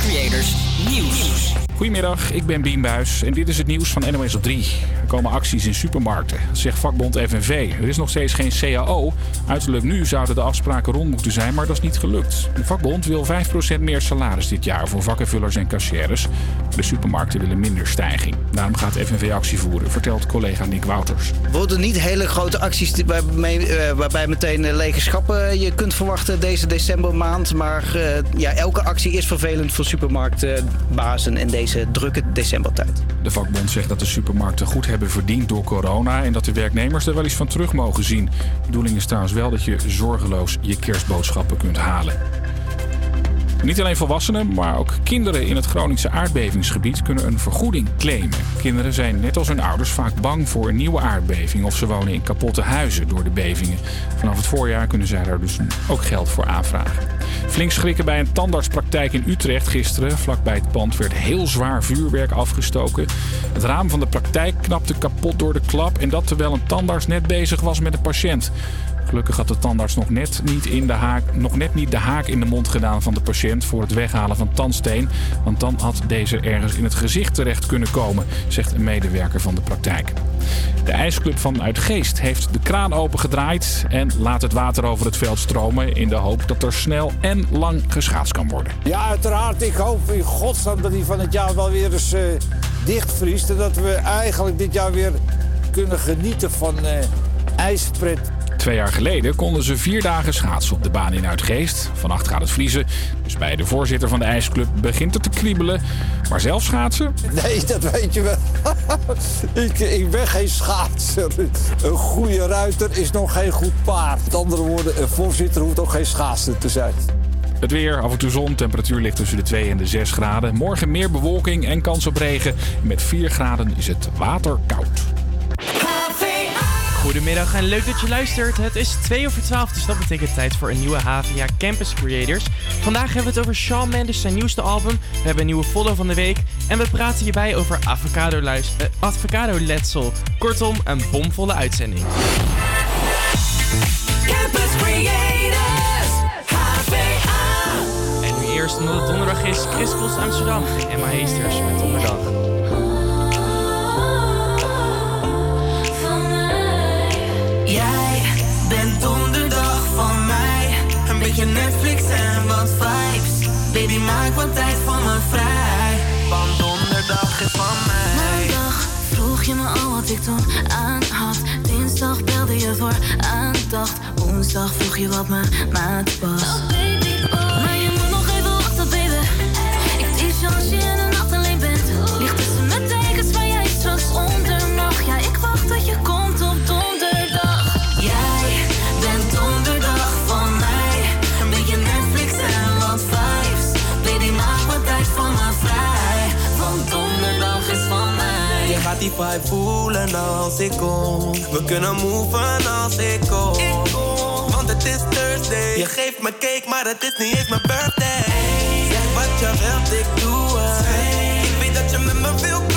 Creators Nieuws. Goedemiddag, ik ben Bien Buis en dit is het nieuws van NOS op 3. Er komen acties in supermarkten, zegt vakbond FNV. Er is nog steeds geen CAO. Uiterlijk nu zouden de afspraken rond moeten zijn, maar dat is niet gelukt. De vakbond wil 5% meer salaris dit jaar voor vakkenvullers en cashiers. De supermarkten willen minder stijging. Daarom gaat FNV actie voeren, vertelt collega Nick Wouters. Worden niet hele grote acties waarmee, eh, waarbij meteen eh, lege schappen je kunt verwachten deze decembermaand. Maar eh, ja, elke actie is vervelend voor supermarktbazen in deze drukke decembertijd. De vakbond zegt dat de supermarkten goed hebben verdiend door corona en dat de werknemers er wel eens van terug mogen zien. De bedoeling is trouwens wel dat je zorgeloos je kerstboodschappen kunt halen. Niet alleen volwassenen, maar ook kinderen in het Groningse aardbevingsgebied kunnen een vergoeding claimen. Kinderen zijn net als hun ouders vaak bang voor een nieuwe aardbeving of ze wonen in kapotte huizen door de bevingen. Vanaf het voorjaar kunnen zij daar dus ook geld voor aanvragen. Flink schrikken bij een tandartspraktijk in Utrecht gisteren. Vlakbij het pand werd heel zwaar vuurwerk afgestoken. Het raam van de praktijk knapte kapot door de klap en dat terwijl een tandarts net bezig was met een patiënt. Gelukkig had de tandarts nog net, niet in de haak, nog net niet de haak in de mond gedaan van de patiënt voor het weghalen van tandsteen. Want dan had deze ergens in het gezicht terecht kunnen komen, zegt een medewerker van de praktijk. De ijsclub van Uitgeest heeft de kraan opengedraaid en laat het water over het veld stromen in de hoop dat er snel en lang geschaatst kan worden. Ja, uiteraard. Ik hoop in godsnaam dat hij van het jaar wel weer eens eh, dichtvriest. En dat we eigenlijk dit jaar weer kunnen genieten van eh ijspret. Twee jaar geleden konden ze vier dagen schaatsen op de baan in Uitgeest. Vannacht gaat het vriezen, dus bij de voorzitter van de ijsclub begint het te kriebelen. Maar zelf schaatsen? Nee, dat weet je wel. ik, ik ben geen schaatser. Een goede ruiter is nog geen goed paard. Met andere woorden, een voorzitter hoeft ook geen schaatser te zijn. Het weer, af en toe zon, temperatuur ligt tussen de 2 en de 6 graden. Morgen meer bewolking en kans op regen. Met 4 graden is het water koud. Goedemiddag en leuk dat je luistert. Het is 2 over 12, dus dat betekent tijd voor een nieuwe HVA Campus Creators. Vandaag hebben we het over Shawn Mendes zijn nieuwste album. We hebben een nieuwe follow van de week. En we praten hierbij over avocado, luis- eh, avocado. Kortom, een bomvolle uitzending. Campus Creators, HVA. En nu eerst, omdat het donderdag is, Chris Cross Amsterdam en Emma Heesters met donderdag. Beetje Netflix en wat vibes. Baby, maak wat tijd voor me vrij. Want donderdag is van mij. Maandag vroeg je me al wat ik toen aan had. Dinsdag belde je voor aandacht. Woensdag vroeg je wat mijn maat was. Maar Vibe voelen als ik kom. We kunnen moven als ik kom. Want het is Thursday. Je geeft me cake, maar het is niet eens mijn birthday. Zeg wat je wilt, ik doe het. Ik weet dat je met me wil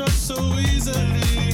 trust so easily.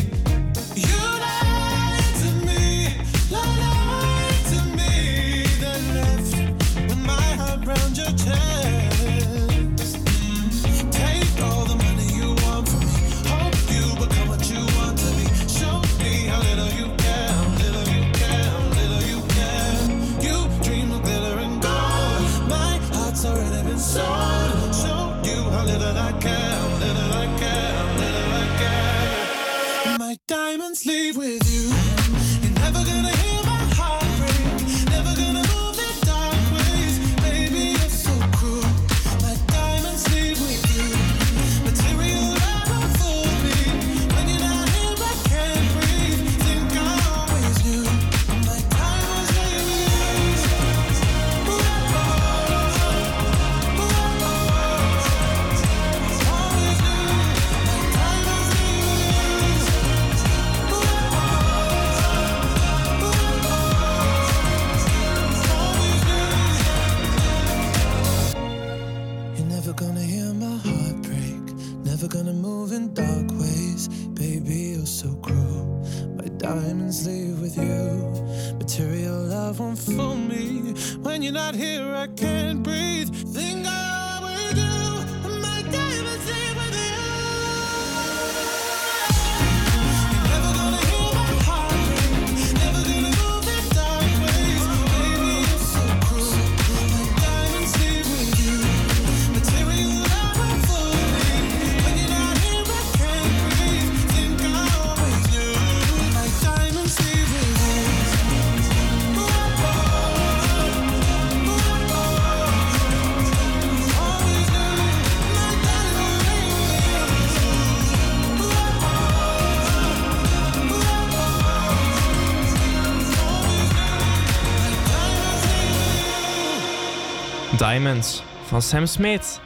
Diamonds van Sam Smith.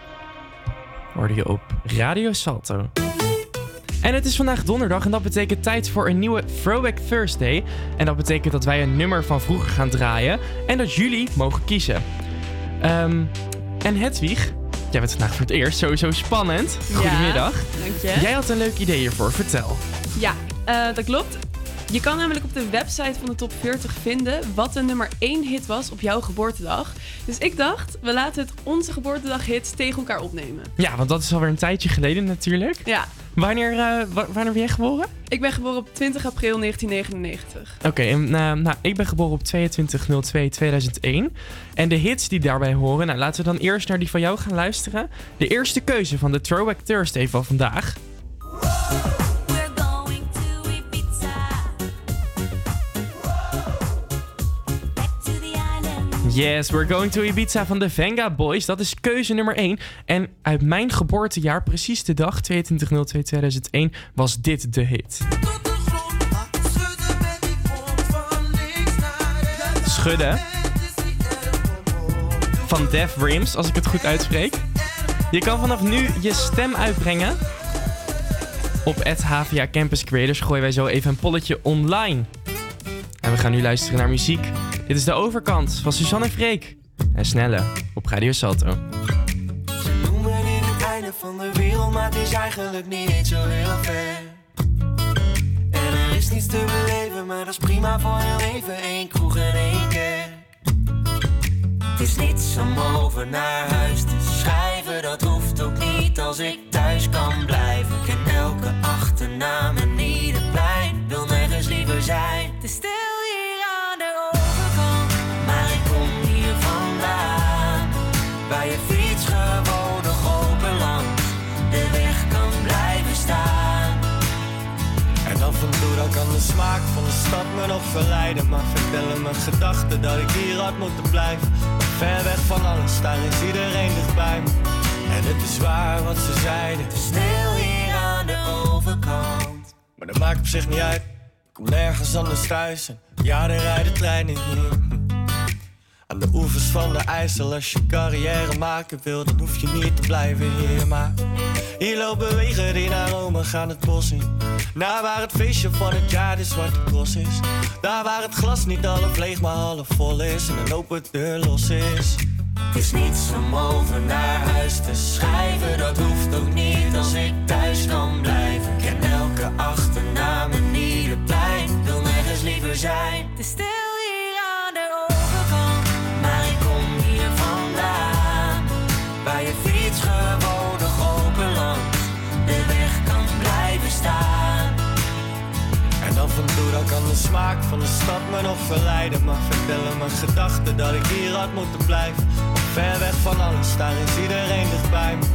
Hoorde je op Radio Salto. En het is vandaag donderdag en dat betekent tijd voor een nieuwe Throwback Thursday. En dat betekent dat wij een nummer van vroeger gaan draaien en dat jullie mogen kiezen. Ehm, en Hedwig, jij bent vandaag voor het eerst, sowieso spannend. Goedemiddag. Dank je. Jij had een leuk idee hiervoor, vertel. Ja, eh, dat klopt. Je kan namelijk op de website van de top 40 vinden wat de nummer 1 hit was op jouw geboortedag. Dus ik dacht, we laten het onze geboortedag-hits tegen elkaar opnemen. Ja, want dat is alweer een tijdje geleden natuurlijk. Ja, Wanneer, wa- wanneer ben jij geboren? ik ben geboren op 20 april 1999. Oké, en eh, nou, ik ben geboren op 22.02.2001. En de hits die daarbij horen, nou, laten we dan eerst naar die van jou gaan luisteren. De eerste keuze van de Throwback Thursday van vandaag. Yes, we're going to Ibiza van de Venga Boys. Dat is keuze nummer 1. En uit mijn geboortejaar, precies de dag 22.02.2001, was dit de hit. Schudden. Van Def Rims, als ik het goed uitspreek. Je kan vanaf nu je stem uitbrengen. Op het HVA Campus Creators gooien wij zo even een polletje online. En we gaan nu luisteren naar muziek. Dit is de overkant van Suzanne en Freek. En Snelle op Radio Salto. Noemen in het einde van de wereld, maar het is eigenlijk niet zo heel ver. En er is niets te beleven, maar dat is prima voor heel even. Eén kroeg en één keer. Het is niets om over naar huis te schrijven, dat hoeft ook niet als ik thuis kan blijven. Ik ken elke achternaam en ieder plein, wil nergens liever zijn. Smaak van de stad me nog verleiden. Maar vertellen mijn gedachten dat ik hier had moeten blijven. Ver weg van alles, daar is iedereen dichtbij me. En het is waar wat ze zeiden. Stil hier aan de overkant. Maar dat maakt op zich niet uit. Ik kom nergens anders thuis. En ja, er rijden treinen hier Aan de oevers van de IJssel Als je carrière maken wil, dan hoef je niet te blijven hier Maar hier lopen wegen die naar Rome gaan het bos in Naar waar het feestje van het jaar de zwarte cross is Daar waar het glas niet half leeg maar half vol is En een open deur los is Het is niets om over naar huis te schrijven, dat hoeft ook niet als ik thuis kan blijven. Ik ken elke achternaam en ieder plein, wil nergens liever zijn. Te stil En toe dan kan de smaak van de stad me nog verleiden. Maar vertellen mijn gedachten dat ik hier had moeten blijven. Ver weg van alles, daar is iedereen dichtbij me.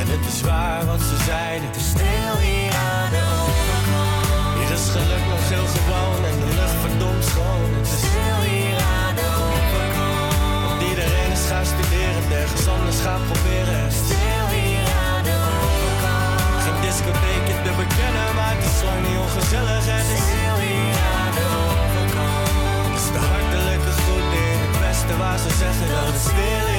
En het is waar wat ze zeiden. Te stil hier aan de overkant. Hier is geluk nog heel gewoon en de lucht verdomd schoon. Het is Stil hier aan de overkant. Want iedereen is gaan studeren, het ergens anders gaan proberen. Stil hier aan de overkant. Geen discotheekje te bekennen, maar het is lang niet ongezellig. Het ze zeggen dat het stil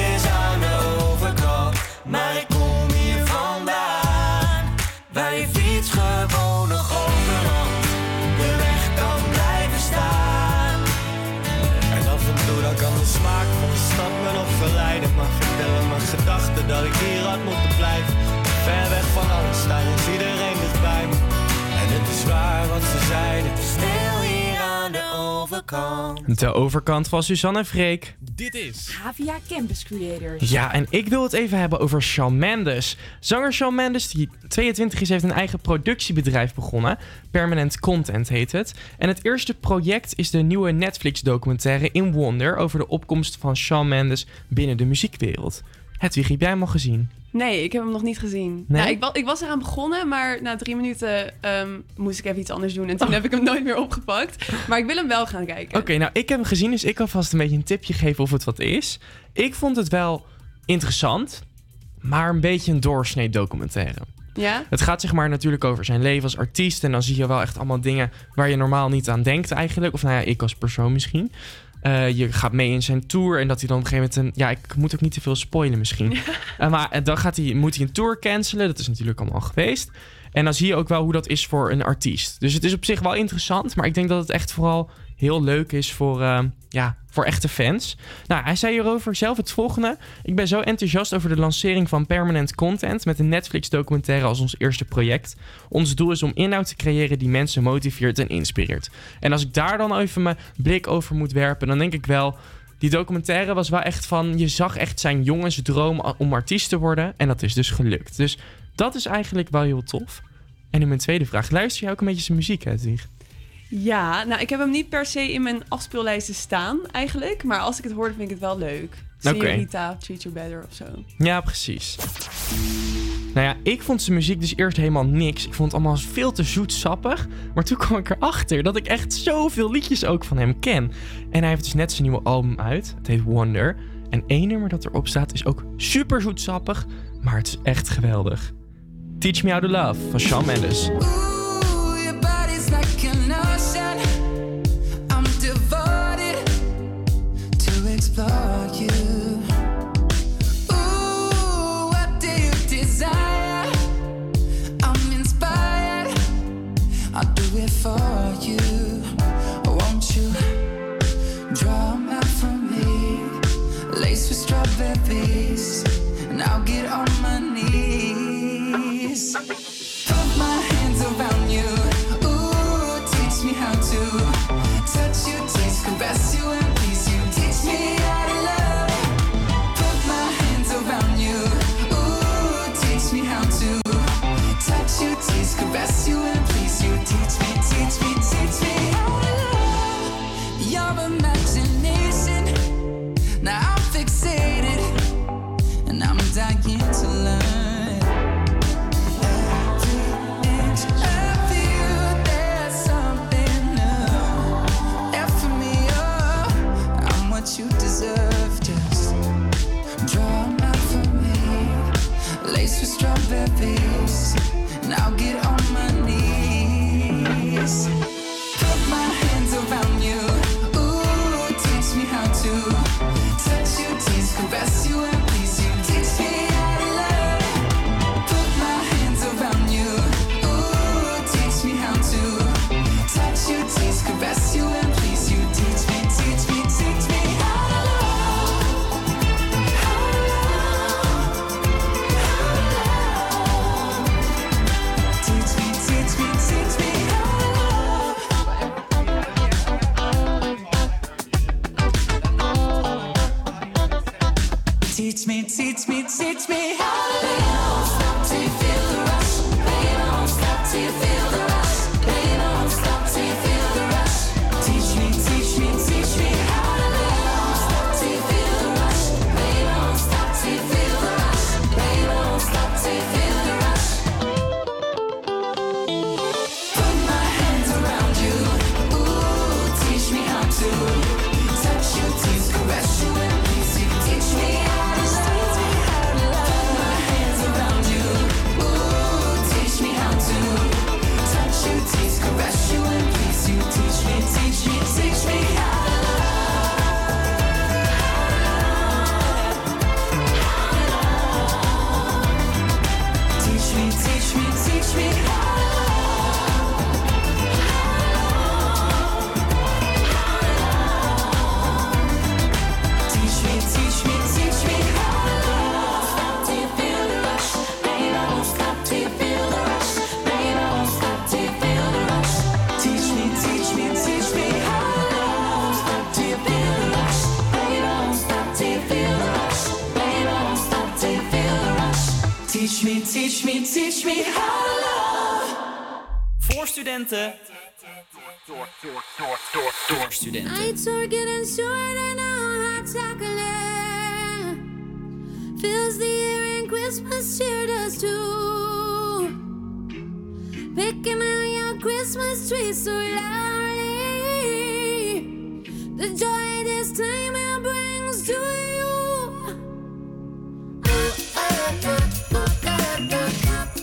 overkant. De overkant van Suzanne Freek. Dit is Havia Campus Creators. Ja, en ik wil het even hebben over Shawn Mendes. Zanger Shawn Mendes, die 22 is, heeft een eigen productiebedrijf begonnen. Permanent Content heet het. En het eerste project is de nieuwe Netflix-documentaire In Wonder... over de opkomst van Shawn Mendes binnen de muziekwereld. Hedwig, heb jij hem al gezien? Nee, ik heb hem nog niet gezien. Nee? Ja, ik, wa- ik was eraan begonnen, maar na drie minuten ehm, moest ik even iets anders doen. En toen heb ik hem nooit meer opgepakt. Maar ik wil hem wel gaan kijken. Oké, nou, ik heb hem gezien, dus ik kan vast een beetje een tipje geven of het wat is. Ik vond het wel interessant, maar een beetje een doorsnee documentaire. Ja? Het gaat zeg maar natuurlijk over zijn leven als artiest. En dan zie je wel echt allemaal dingen waar je normaal niet aan denkt eigenlijk. Of nou ja, ik als persoon misschien. Eh, je gaat mee in zijn tour en dat hij dan op een gegeven moment een... Ja, ik moet ook niet te veel spoilen misschien. Eh, maar eh, dan gaat hij, moet hij een tour cancelen. Dat is natuurlijk allemaal geweest. En dan zie je ook wel hoe dat is voor een artiest. Dus het is op zich wel interessant. Maar ik denk dat het echt vooral heel leuk is voor, eh, ja, voor echte fans. Nou, hij zei hierover zelf het volgende. Ik ben zo enthousiast over de lancering van Permanent Content... met een Netflix-documentaire als ons eerste project. Ons doel is om inhoud te creëren die mensen motiveert en inspireert. En als ik daar dan even mijn blik over moet werpen... dan denk ik wel... Die documentaire was wel echt van... Je zag echt zijn jongensdroom om artiest te worden. En dat is dus gelukt. Dus dat is eigenlijk wel heel tof. En nu mijn tweede vraag. Luister jij ook een beetje zijn muziek, Hedwig? Ja, nou, ik heb hem niet per se in mijn afspeellijsten staan eigenlijk. Maar als ik het hoor, dan vind ik het wel leuk. Senorita, Treat You Better of zo. Ja, precies. Nou ja, ik vond zijn muziek dus eerst helemaal niks. Ik vond het allemaal veel te zoetsappig. Maar toen kwam ik erachter dat ik echt zoveel liedjes ook van hem ken. En hij heeft dus net zijn nieuwe album uit. Het heet Wonder. En één nummer dat erop staat is ook super zoetsappig. Maar het is echt geweldig. Teach Me How to Love van Shawn Mendes. something. Teach me, teach me, teach me how to live. Teach me, teach me how to love. Voor studenten. Door, door, door, door, door studenten. Nights are getting shorter now, hot chocolate. Fills the air and Christmas cheer does too. Picking out your Christmas tree so loudly. The joy this time it brings to you. Oh, oh, oh. Boca, you boca.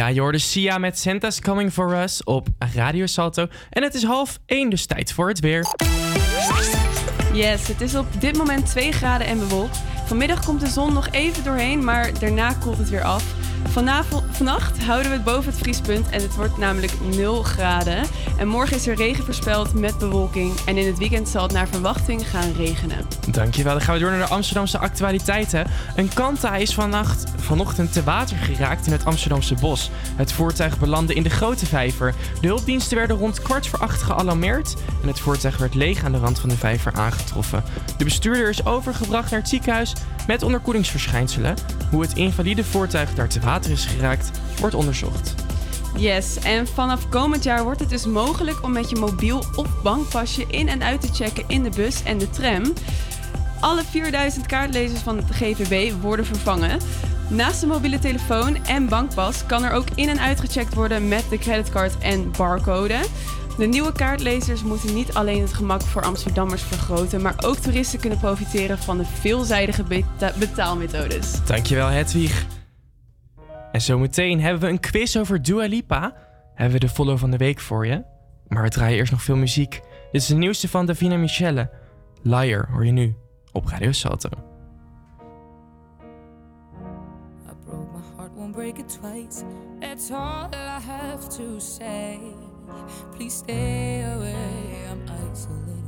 Ja, je hoorde Sia met Santa's Coming For Us op Radio Salto. En het is half één, dus tijd voor het weer. Yes, het is op dit moment 2 graden en bewolkt. Vanmiddag komt de zon nog even doorheen, maar daarna koelt het weer af. Vanavond, vannacht houden we het boven het vriespunt en het wordt namelijk 0 graden. En morgen is er regen voorspeld met bewolking. En in het weekend zal het naar verwachting gaan regenen. Dankjewel. Dan gaan we door naar de Amsterdamse actualiteiten. Een kanta is vannacht, vanochtend te water geraakt in het Amsterdamse bos. Het voertuig belandde in de grote vijver. De hulpdiensten werden rond kwart voor acht gealarmeerd. En het voertuig werd leeg aan de rand van de vijver aangetroffen. De bestuurder is overgebracht naar het ziekenhuis met onderkoelingsverschijnselen. Hoe het invalide voertuig daar te water is geraakt, wordt onderzocht. Yes, en vanaf komend jaar wordt het dus mogelijk om met je mobiel of bankpasje in en uit te checken in de bus en de tram. Alle 4000 kaartlezers van het GVB worden vervangen. Naast de mobiele telefoon en bankpas kan er ook in en uitgecheckt worden met de creditcard en barcode. De nieuwe kaartlezers moeten niet alleen het gemak voor Amsterdammers vergroten, maar ook toeristen kunnen profiteren van de veelzijdige beta- betaalmethodes. Dankjewel Hedwig. En zometeen hebben we een quiz over Dua Lipa. Hebben we de follow van de week voor je. Maar we draaien eerst nog veel muziek. Dit is de nieuwste van Davina Michelle. Liar hoor je nu op Radio Salto. I broke my heart, break it twice. That's all I have to say. Please stay away. I'm isolating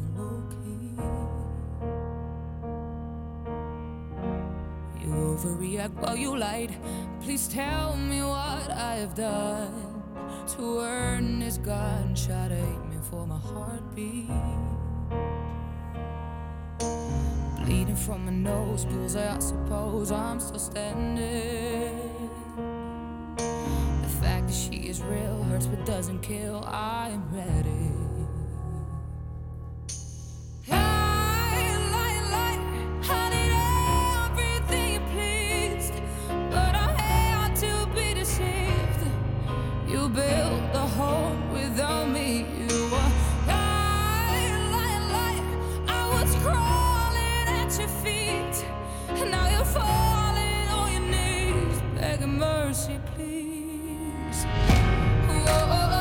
overreact while you lied. Please tell me what I have done to earn this gunshot aiming for my heartbeat. Bleeding from my nose, bullseye, I suppose I'm still standing. The fact that she is real hurts but doesn't kill. I am ready. A home without me. You were lie, lie, lie. I was crawling at your feet, and now you're falling on your knees, begging mercy, please. You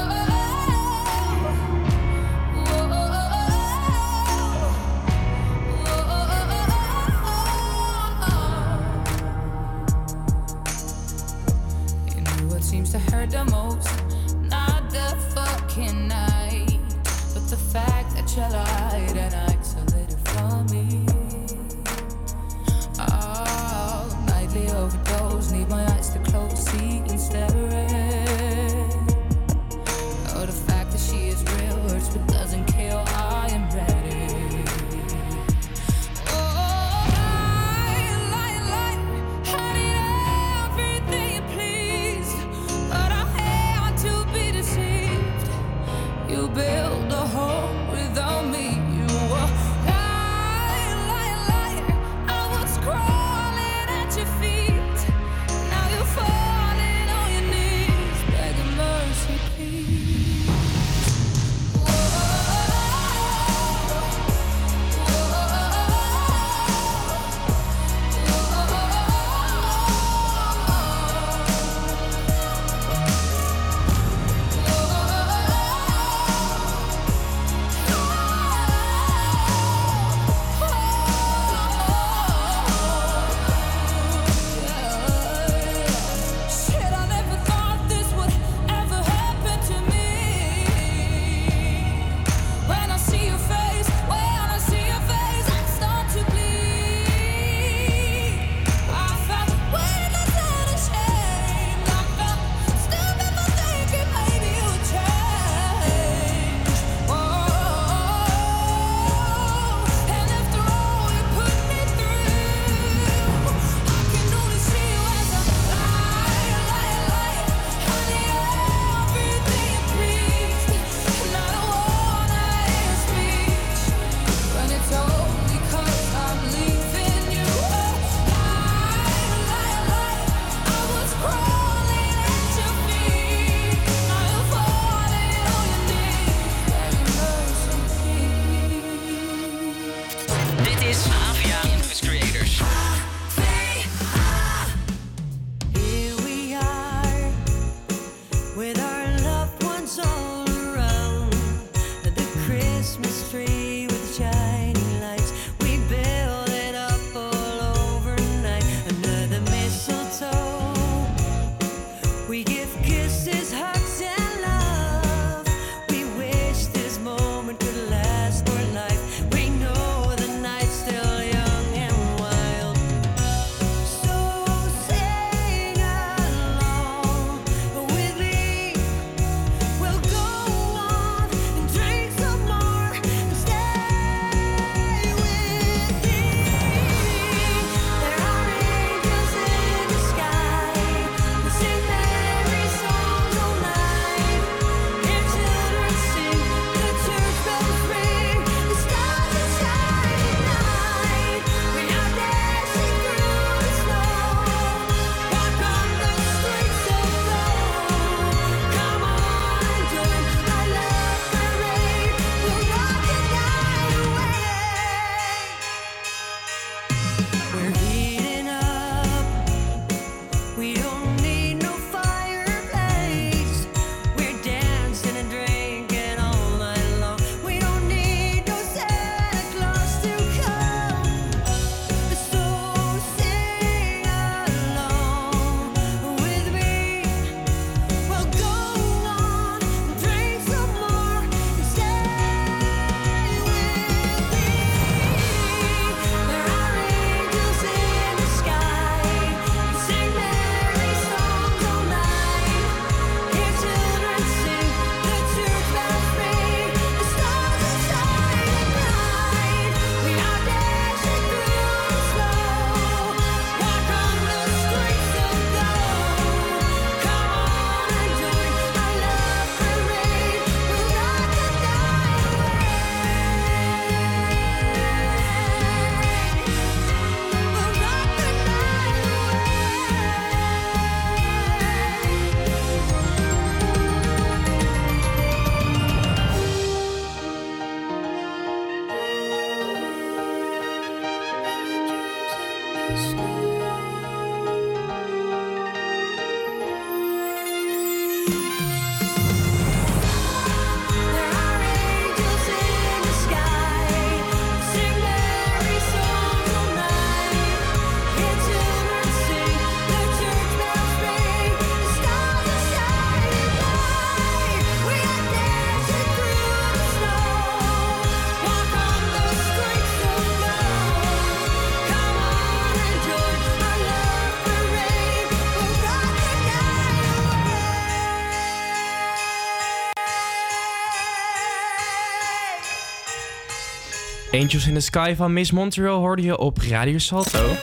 Angels in the Sky van Miss Montreal hoorde je op Radio Salto.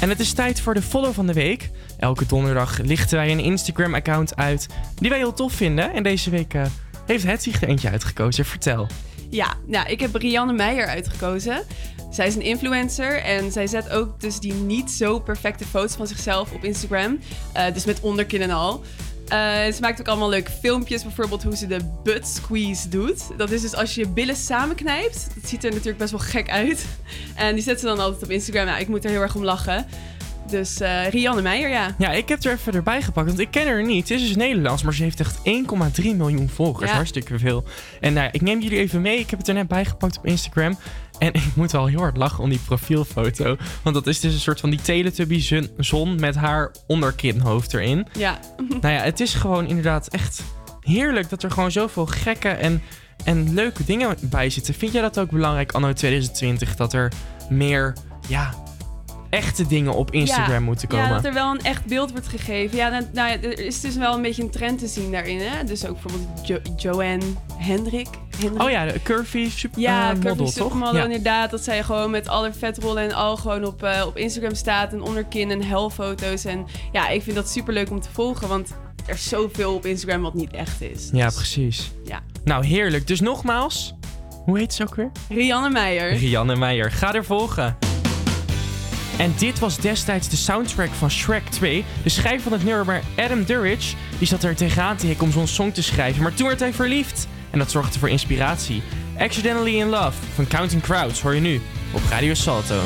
En het is tijd voor de follow van de week. Elke donderdag lichten wij een Instagram-account uit die wij heel tof vinden. En deze week eh, heeft het er eentje uitgekozen. Vertel. Ja, nou, ik heb Rianne Meijer uitgekozen. Zij is een influencer en zij zet ook dus die niet zo perfecte foto's van zichzelf op Instagram. Eh, dus met onderkin en al. Eh, ze maakt ook allemaal leuke filmpjes, bijvoorbeeld hoe ze de butt squeeze doet. Dat is dus als je je billen samenknijpt. Dat ziet er natuurlijk best wel gek uit. En die zet ze dan altijd op Instagram. Nou, ik moet er heel erg om lachen. Dus eh, Rianne Meijer, ja. Ja, ik heb er even erbij gepakt, want ik ken haar niet. Ze is dus Nederlands, maar ze heeft echt 1,3 miljoen volgers. Ja. Hartstikke veel. En nou, ik neem jullie even mee. Ik heb het er net bijgepakt op Instagram. En ik moet wel heel hard lachen om die profielfoto. Want dat is dus een soort van die Teletubby zon- met haar onderkinhoofd erin. Ja. Nou ja, het is gewoon inderdaad echt heerlijk dat er gewoon zoveel gekke en, en leuke dingen bij zitten. Vind jij dat ook belangrijk, anno 2020, dat er meer, ja, echte dingen op Instagram Ja, moeten komen? Ja, dat er wel een echt beeld wordt gegeven. Ja, dan, nou ja, er is dus wel een beetje een trend te zien daarin. Hè? Dus ook bijvoorbeeld jo Joanne Hendrik. Hendrik. Oh ja, de curvy super Ja, eh, Curvy? Supermodel Ja. inderdaad. Dat zij gewoon met alle vetrollen en al gewoon op, eh, op Instagram staat. En onderkin en helfoto's. En ja, ik vind dat super leuk om te volgen. Want er is zoveel op Instagram wat niet echt is. Ja, precies. Ja. Nou, heerlijk. Dus nogmaals, hoe heet ze ook weer? Rianne Meijer. Rianne Meijer. Ga er volgen. En dit was destijds de soundtrack van Shrek 2. De schrijver van het nummer Adam Durridge die zat er tegenaan te hikken om zo'n song te schrijven. Maar toen werd hij verliefd. En dat zorgde voor inspiratie. Accidentally in Love van Counting Crowds hoor je nu op Radio Salto.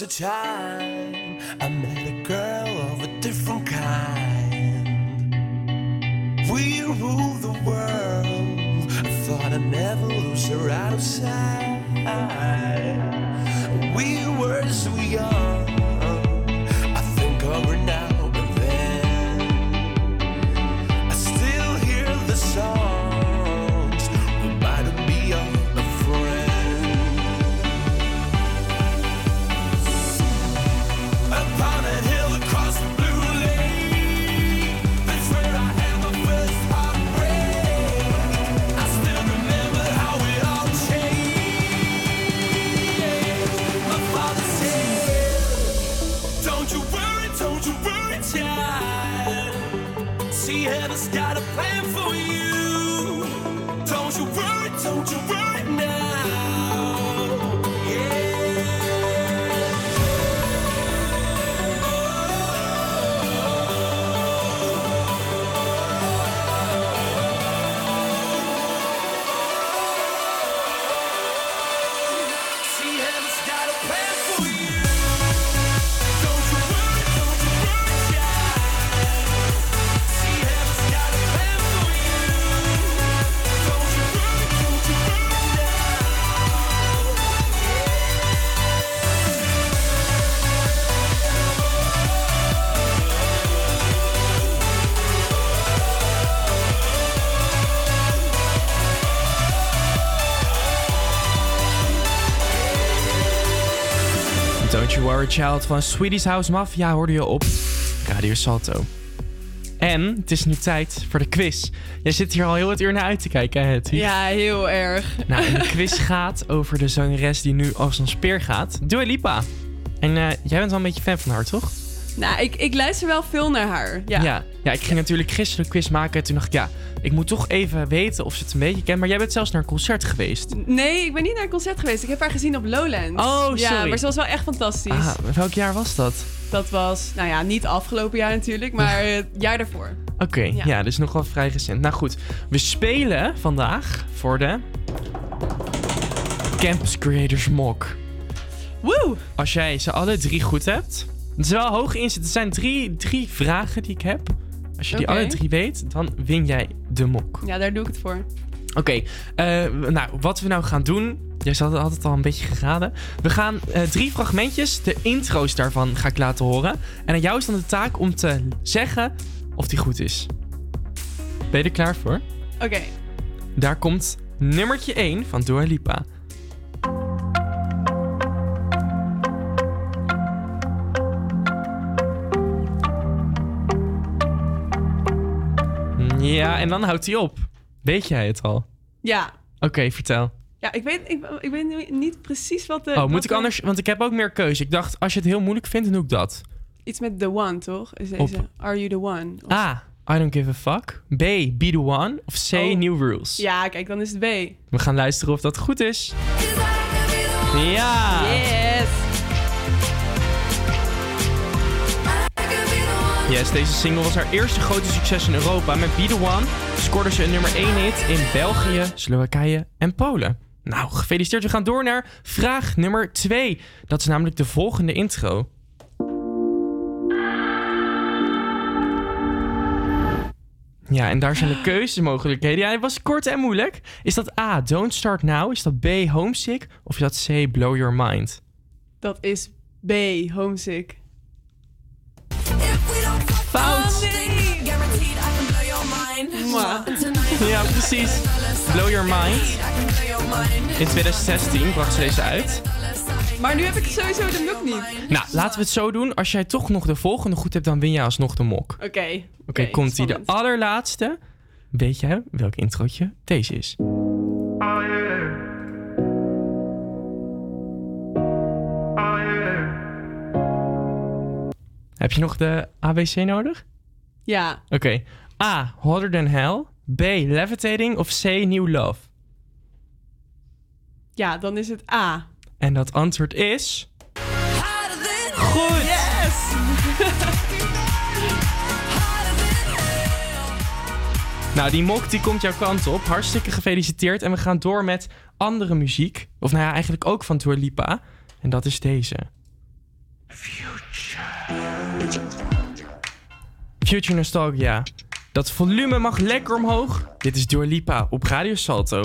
Was a time Worry Child van Swedish House Mafia hoorde je op Radio Salto. En het is nu tijd voor de quiz. Jij zit hier al heel het uur naar uit te kijken, hè? Ja, heel erg. Nou, de quiz gaat over de zangeres die nu als een speer gaat. Dua Lipa. En eh, jij bent wel een beetje fan van haar, toch? Nou, ik, ik luister wel veel naar haar. Ja. ja. Ja, ik ging natuurlijk gisteren een quiz maken. En toen dacht ik, ja, ik moet toch even weten of ze het een beetje kent. Maar jij bent zelfs naar een concert geweest. Nee, ik ben niet naar een concert geweest. Ik heb haar gezien op Lowlands. Oh, Ja, sorry. maar ze was wel echt fantastisch. Ah, welk jaar was dat? Dat was, nou ja, niet afgelopen jaar natuurlijk, maar het jaar daarvoor. Oké, Ja. ja. dus nog wel vrij recent. Nou goed, we spelen vandaag voor de Campus Creators Mock. Woe! Als jij ze alle drie goed hebt, het is wel hoog inzet. Het zijn drie, drie vragen die ik heb. Als je die alle drie weet, dan win jij de mok. Ja, daar doe ik het voor. Oké, eh, nou, wat we nou gaan doen. Jij had het altijd al een beetje geraden. We gaan eh, drie fragmentjes, de intro's daarvan ga ik laten horen. En aan jou is dan de taak om te zeggen of die goed is. Ben je er klaar voor? Oké. Daar komt nummertje 1 van Dua Lipa. Ja, en dan houdt hij op. Weet jij het al? Ja. Oké, vertel. Ja, ik weet, ik, ik weet niet precies wat de... Oh, wat moet ik de- anders... Want ik heb ook meer keuze. Ik dacht, als je het heel moeilijk vindt, dan doe ik dat. Iets met The One, toch? Is Op. deze Are You The One? Of- A. I don't give a fuck. B. Be the one. Of C. Oh. New rules. Ja, kijk, dan is het B. We gaan luisteren of dat goed is. Ja! Yes! Yes, deze single was haar eerste grote succes in Europa. Met Be The One scoorde ze een nummer 1 hit in België, Slowakije en Polen. Nou, gefeliciteerd. We gaan door naar vraag nummer 2. Dat is namelijk de volgende intro. Ja, en daar zijn de keuzemogelijkheden. Ja, het was kort en moeilijk. Is dat A, Don't Start Now? Is dat B, Homesick? Of is dat C, Blow Your Mind? Dat is B, homesick. Ja, precies. Blow Your Mind. In 2016 bracht ze deze uit. Maar nu heb ik sowieso de muk niet. Nou, laten we het zo doen. Als jij toch nog de volgende goed hebt, dan win je alsnog de mok. Oké. Oké, komt ie. De allerlaatste. Weet jij welk introotje deze is? Heb je nog de ABC nodig? Ja. Oké. A. Hotter Than Hell. B. Levitating. Of C. New Love. Ja, dan is het A. En dat antwoord is... Goed! Yes! Nou, die mok die komt jouw kant op. Hartstikke gefeliciteerd. En we gaan door met andere muziek. Of nou ja, eigenlijk ook van Dua Lipa. En dat is deze. Future Nostalgia. Dat volume mag lekker omhoog. Dit is Dua Lipa op Radio Salto.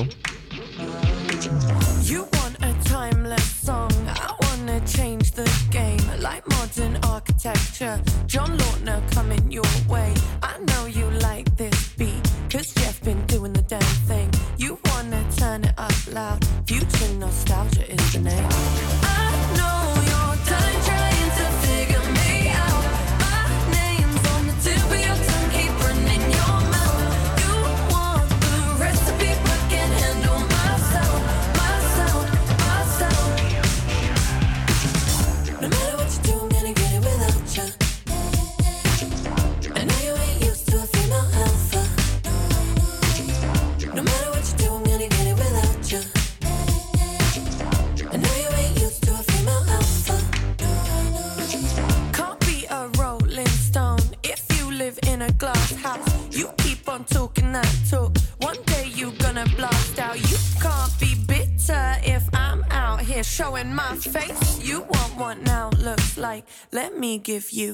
You want a timeless song. I wanna change the game like modern architecture. John Lautner coming your give you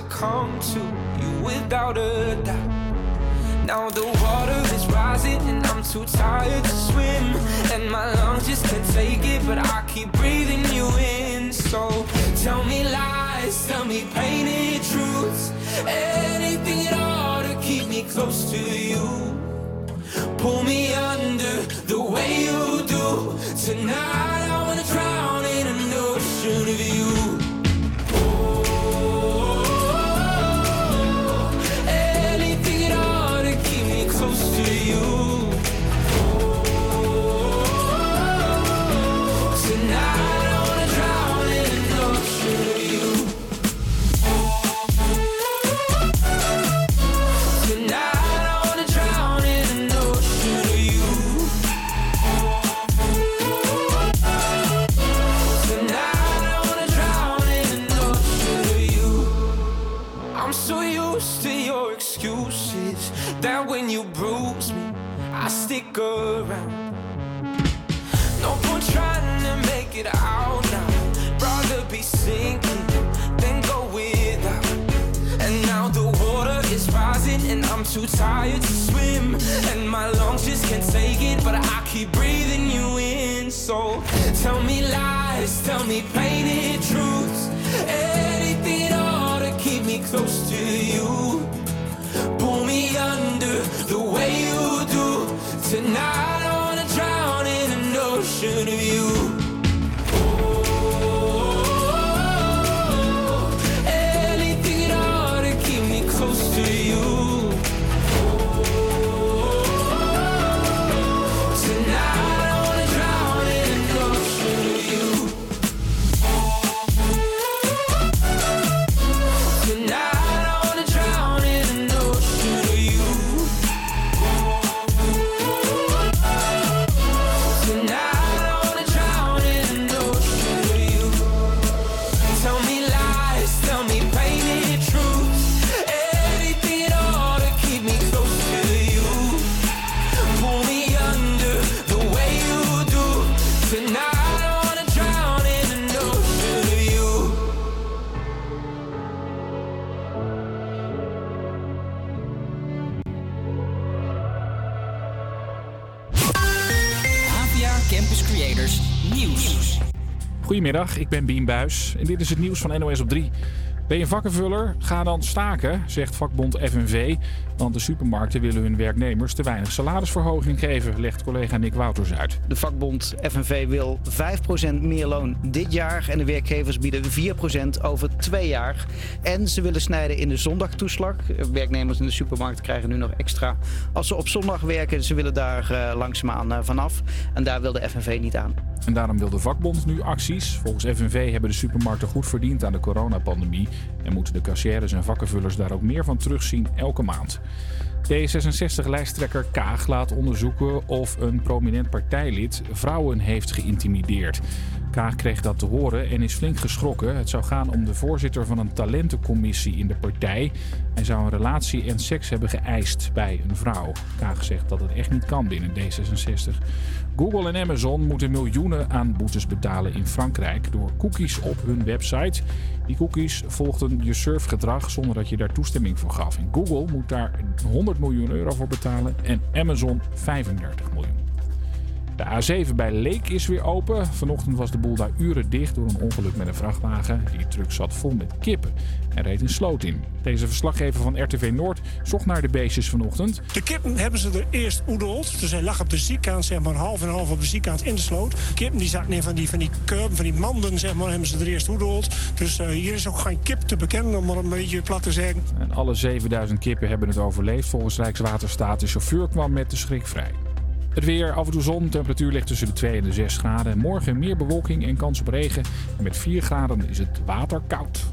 succumb to you without a doubt. Now the water is rising and I'm too tired to swim, and my lungs just can't take it, but I keep breathing you in. So tell me lies, tell me painted truths, anything at all to keep me close to you. Pull me under the way you do. Tonight too tired to swim. And my lungs just can't take it, but I keep breathing you in. So tell me lies, tell me painted truths. Anything at all to keep me close to you. Goedemiddag, ik ben Bien Buis en dit is het nieuws van NOS op 3. Ben je vakkenvuller? Ga dan staken, zegt vakbond FNV. Want de supermarkten willen hun werknemers te weinig salarisverhoging geven, legt collega Nick Wouters uit. De vakbond FNV wil 5% meer loon dit jaar en de werkgevers bieden 4% over twee jaar. En ze willen snijden in de zondagtoeslag. Werknemers in de supermarkt krijgen nu nog extra als ze op zondag werken. Ze willen daar eh, langzaamaan eh, vanaf en daar wil de FNV niet aan. En daarom wil de vakbond nu acties. Volgens FNV hebben de supermarkten goed verdiend aan de coronapandemie. En moeten de kassières en vakkenvullers daar ook meer van terugzien elke maand. D66-lijsttrekker Kaag laat onderzoeken of een prominent partijlid vrouwen heeft geïntimideerd. Kaag kreeg dat te horen en is flink geschrokken. Het zou gaan om de voorzitter van een talentencommissie in de partij. Hij zou een relatie en seks hebben geëist bij een vrouw. Kaag zegt dat het echt niet kan binnen D66. Google en Amazon moeten miljoenen aan boetes betalen in Frankrijk door cookies op hun website. Die cookies volgden je surfgedrag zonder dat je daar toestemming voor gaf. En Google moet daar 100 miljoen euro voor betalen en Amazon 35 miljoen. De A7 bij Leek is weer open. Vanochtend was de boel daar uren dicht door een ongeluk met een vrachtwagen. Die truck zat vol met kippen en reed een sloot in. Deze verslaggever van RTV Noord zocht naar de beestjes vanochtend. De kippen hebben ze er eerst oedeld. Dus hij lag op de ziekkant, zeg maar half en half op de ziekkant in de sloot. Kippen die zaten in van die, van die kurben, van die manden, zeg maar, hebben ze er eerst oedeld. Dus eh, hier is ook geen kip te bekennen, om maar een beetje plat te zeggen. En alle 7000 kippen hebben het overleefd. Volgens Rijkswaterstaat de chauffeur kwam met de schrik vrij. Het weer, af en toe zon, temperatuur ligt tussen de 2 en de 6 graden. Morgen meer bewolking en kans op regen. En met 4 graden is het water koud.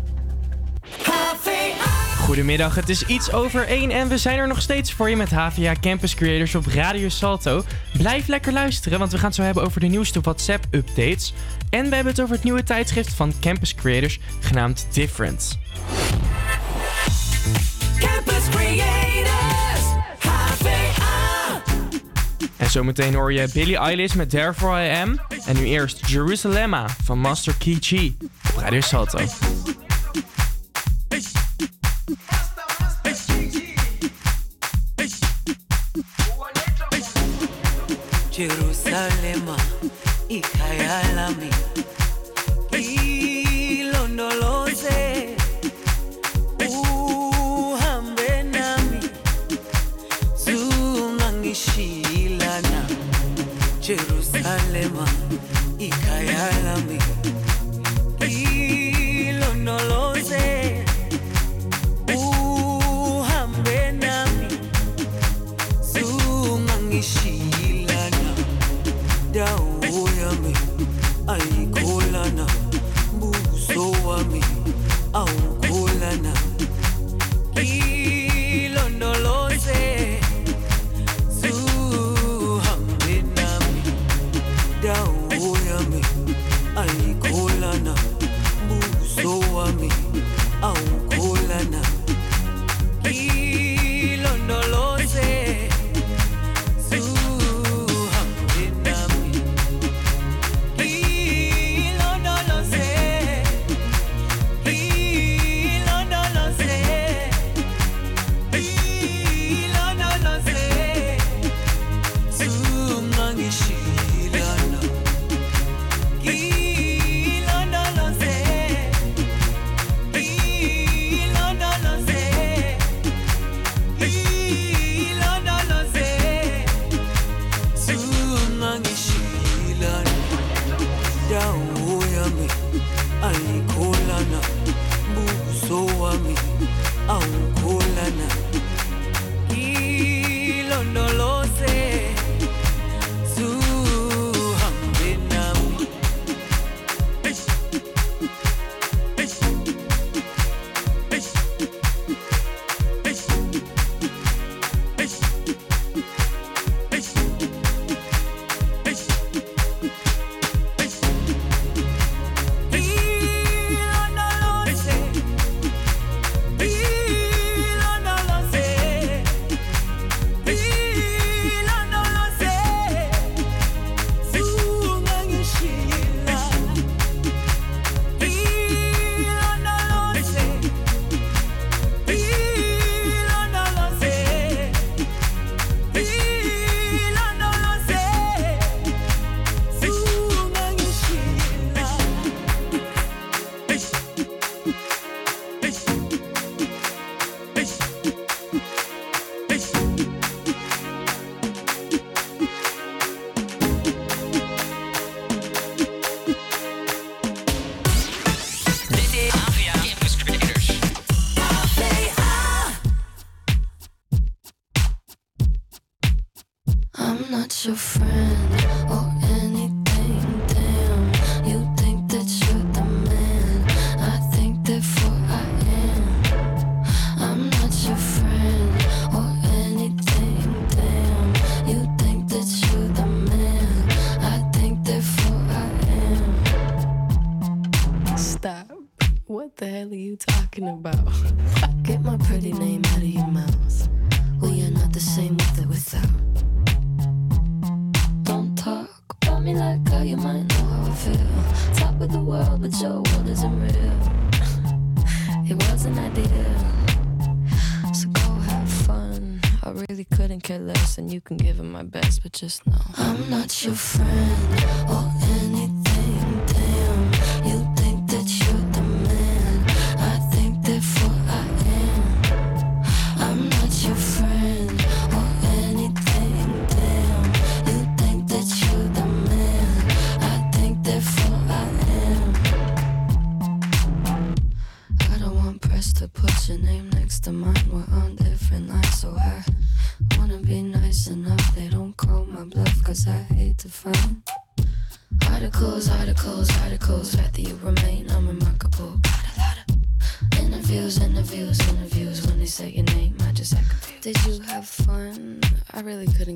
Goedemiddag, het is iets over 1 en we zijn er nog steeds voor je met HVA Campus Creators op Radio Salto. Blijf lekker luisteren, want we gaan het zo hebben over de nieuwste WhatsApp-updates. En we hebben het over het nieuwe tijdschrift van Campus Creators, genaamd Difference. Campus Creators, En zometeen hoor je Billie Eilish met Therefore I Am. En nu eerst Jerusalemma van Master Key Chi op Radio Salto.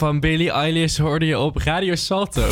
van Billie Eilish hoorde je op Radio Salto.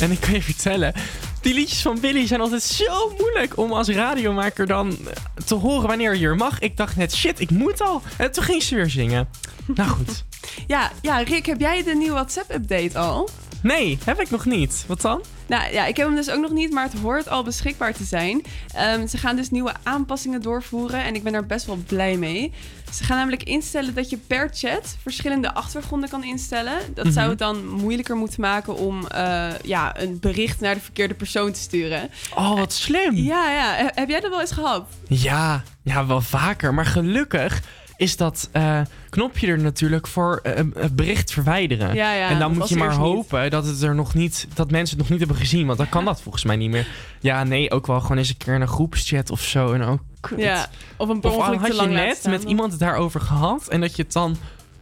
En ik kan je vertellen, die liedjes van Billie zijn altijd zo moeilijk om als radiomaker dan eh, te horen wanneer je er mag. Ik dacht net, shit, ik moet al. En toen ging ze weer zingen. Nou goed. Ja, ja, Rick, heb jij de nieuwe WhatsApp-update al? Nee, heb ik nog niet. Wat dan? Nou ja, ik heb hem dus ook nog niet, maar het hoort al beschikbaar te zijn. Ehm, ze gaan dus nieuwe aanpassingen doorvoeren en ik ben daar best wel blij mee. Ze gaan namelijk instellen dat je per chat verschillende achtergronden kan instellen. Dat Mhm. zou het dan moeilijker moeten maken om eh, ja, een bericht naar de verkeerde persoon te sturen. Oh, wat slim. Ja, ja. He- Heb jij dat wel eens gehad? Ja, ja, wel vaker. Maar gelukkig is dat eh, knopje er natuurlijk voor eh, het bericht verwijderen. Ja, ja, en dan moet je maar niet. hopen dat het er nog niet, dat mensen het nog niet hebben gezien. Want dan kan dat volgens mij niet meer. Ja, nee, ook wel gewoon eens een keer in een groepschat of zo. En ook. Ja, of een Of had je net staan. met iemand het daarover gehad en dat je het dan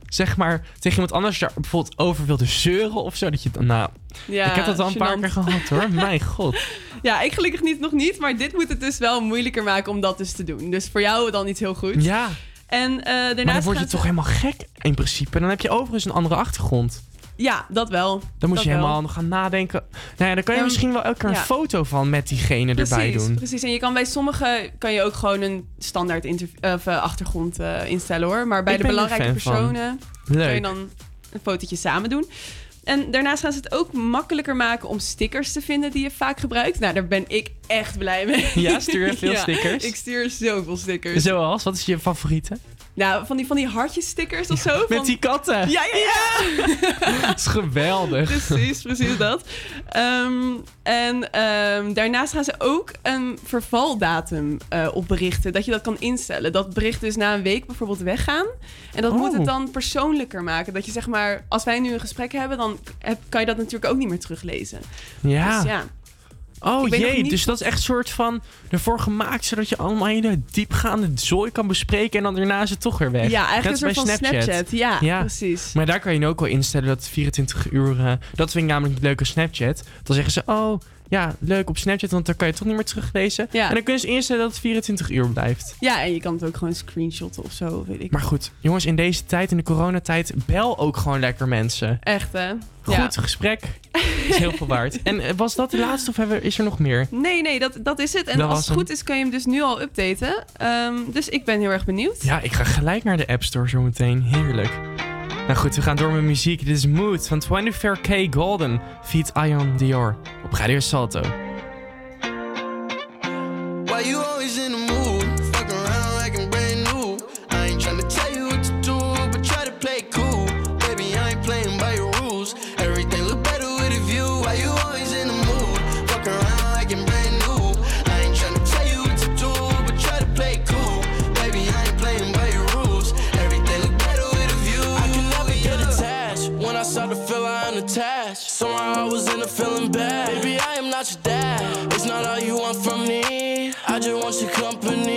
zeg maar tegen iemand anders daar bijvoorbeeld over wilde zeuren of zo. Dat je dan, nou, Ja, ik heb dat al een paar keer gehad hoor. Mijn god. Ja, ik gelukkig niet, nog niet, maar dit moet het dus wel moeilijker maken om dat dus te doen. Dus voor jou dan niet heel goed. Ja. En eh daarnaast Maar dan word je toch helemaal gek in principe. En dan heb je overigens een andere achtergrond. Ja, dat wel. Dan moet Dat je wel. helemaal nog gaan nadenken. Nou ja, dan kan je misschien wel elke keer een ja. foto van met diegene erbij doen. precies. En je kan bij sommige kan je ook gewoon een standaard of, eh, achtergrond eh, instellen hoor. Maar bij Ik de belangrijke van. personen kan je dan een fotootje samen doen. En daarnaast gaan ze het ook makkelijker maken om stickers te vinden die je vaak gebruikt. Nou, daar ben ik echt blij mee. Ja, stuur je veel Ja, stickers? Ik stuur zoveel stickers. Zoals, wat is je favoriete? Nou, van die, van die hartjesstickers of zo. Met van- die katten. Ja, ja, ja. Dat is geweldig. Precies, precies dat. Ehm, en ehm, daarnaast gaan ze ook een vervaldatum eh, op berichten. Dat je dat kan instellen. Dat berichten dus na een week bijvoorbeeld weggaan. En dat moet Oh. het dan persoonlijker maken. Dat je zeg maar, als wij nu een gesprek hebben, dan heb, kan je dat natuurlijk ook niet meer teruglezen. Ja. Dus ja. Oh jee, niet dus dat is echt een soort van ervoor gemaakt zodat je allemaal hele diepgaande zooi kan bespreken en dan daarna is het toch weer weg. Ja, eigenlijk een soort van Snapchat. Ja, precies. Maar daar kan je ook wel instellen dat 24 uur, eh, dat vind ik namelijk het leuke Snapchat. Dan zeggen ze, oh, ja, leuk op Snapchat, want daar kan je toch niet meer teruglezen. En dan kun je dus instellen dat het 24 uur blijft. Ja, en je kan het ook gewoon screenshotten of zo, weet ik. Maar goed, jongens, in deze tijd, in de coronatijd, bel ook gewoon lekker mensen. Echt, hè? Goed gesprek. Is heel veel waard. En eh, was dat de laatste of is er nog meer? Nee, nee, dat, dat is het. En als het goed is, kun je hem dus nu al updaten. Ehm, dus ik ben heel erg benieuwd. Ja, ik ga gelijk naar de App Store zometeen. Heerlijk. Nou goed, we gaan door met muziek. Dit is Mood van 24K Golden feat Ion Dior op Radio Salto. touch that. It's not all you want from me. I just want your company.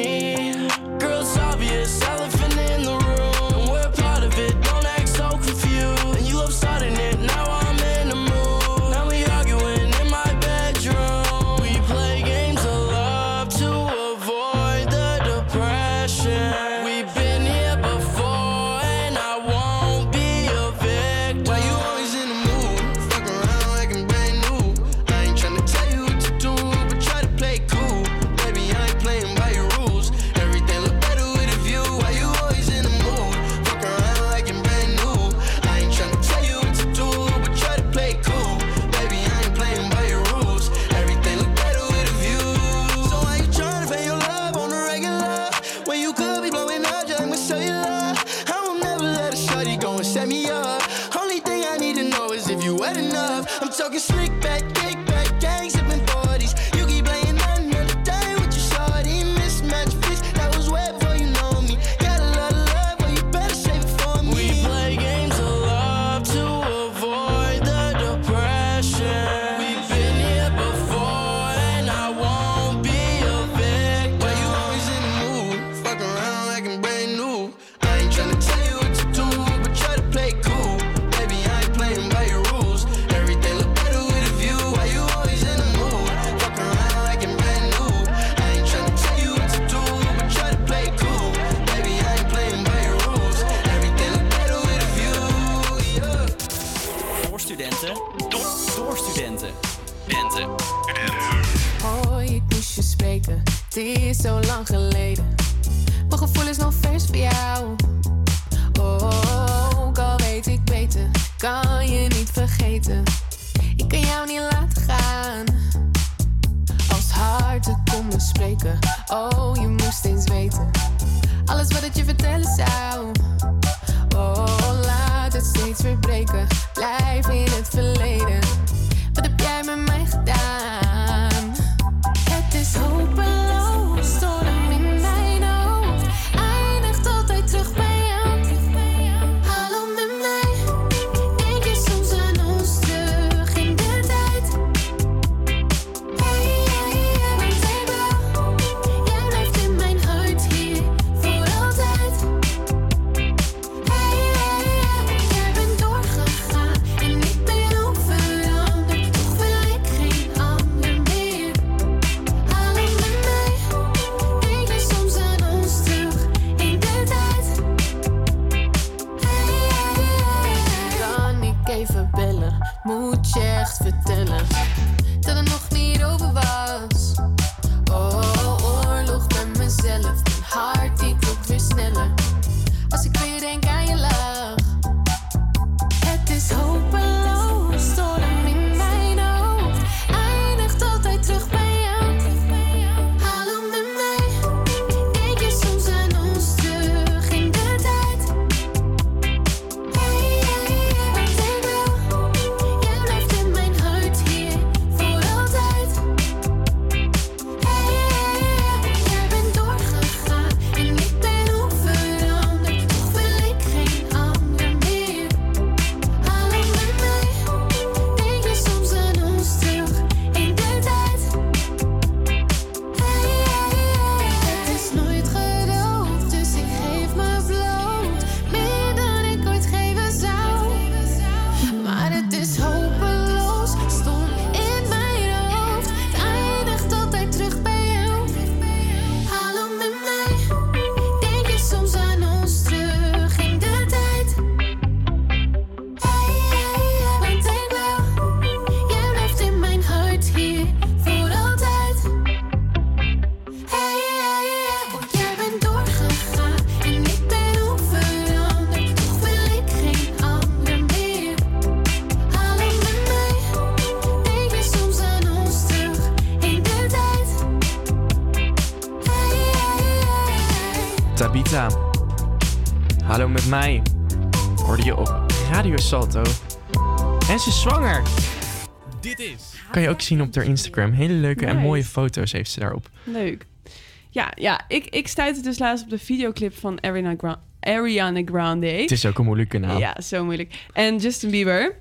Het is zo lang geleden. Mijn gevoel is nog vers voor jou. Oh, ook al weet ik beter, kan je niet vergeten. Ik kan jou niet laten gaan. Als harten konden spreken, oh je moest eens weten. Alles wat ik je vertellen zou. Zien op haar Instagram. Hele leuke en mooie foto's heeft ze daarop. Leuk. Ja, ja ik, ik stuitte dus laatst op de videoclip van Ariana, Gra- Ariana Grande. Het is ook een moeilijke naam. Ja, zo moeilijk. En Justin Bieber.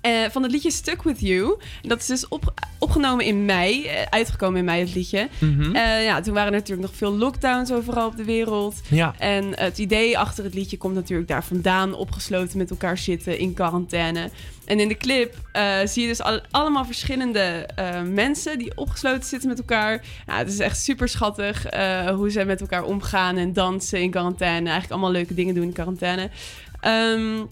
Eh, van het liedje Stuck With You. Dat is dus op, opgenomen in mei. eh, uitgekomen in mei, het liedje. Eh, ja, toen waren er natuurlijk nog veel lockdowns overal op de wereld. Ja. En het idee achter het liedje komt natuurlijk daar vandaan. Opgesloten met elkaar zitten in quarantaine. En in de clip zie je dus al- allemaal verschillende mensen die opgesloten zitten met elkaar. Nou, het is echt super schattig hoe ze met elkaar omgaan en dansen in quarantaine. Eigenlijk allemaal leuke dingen doen in quarantaine. Ehm,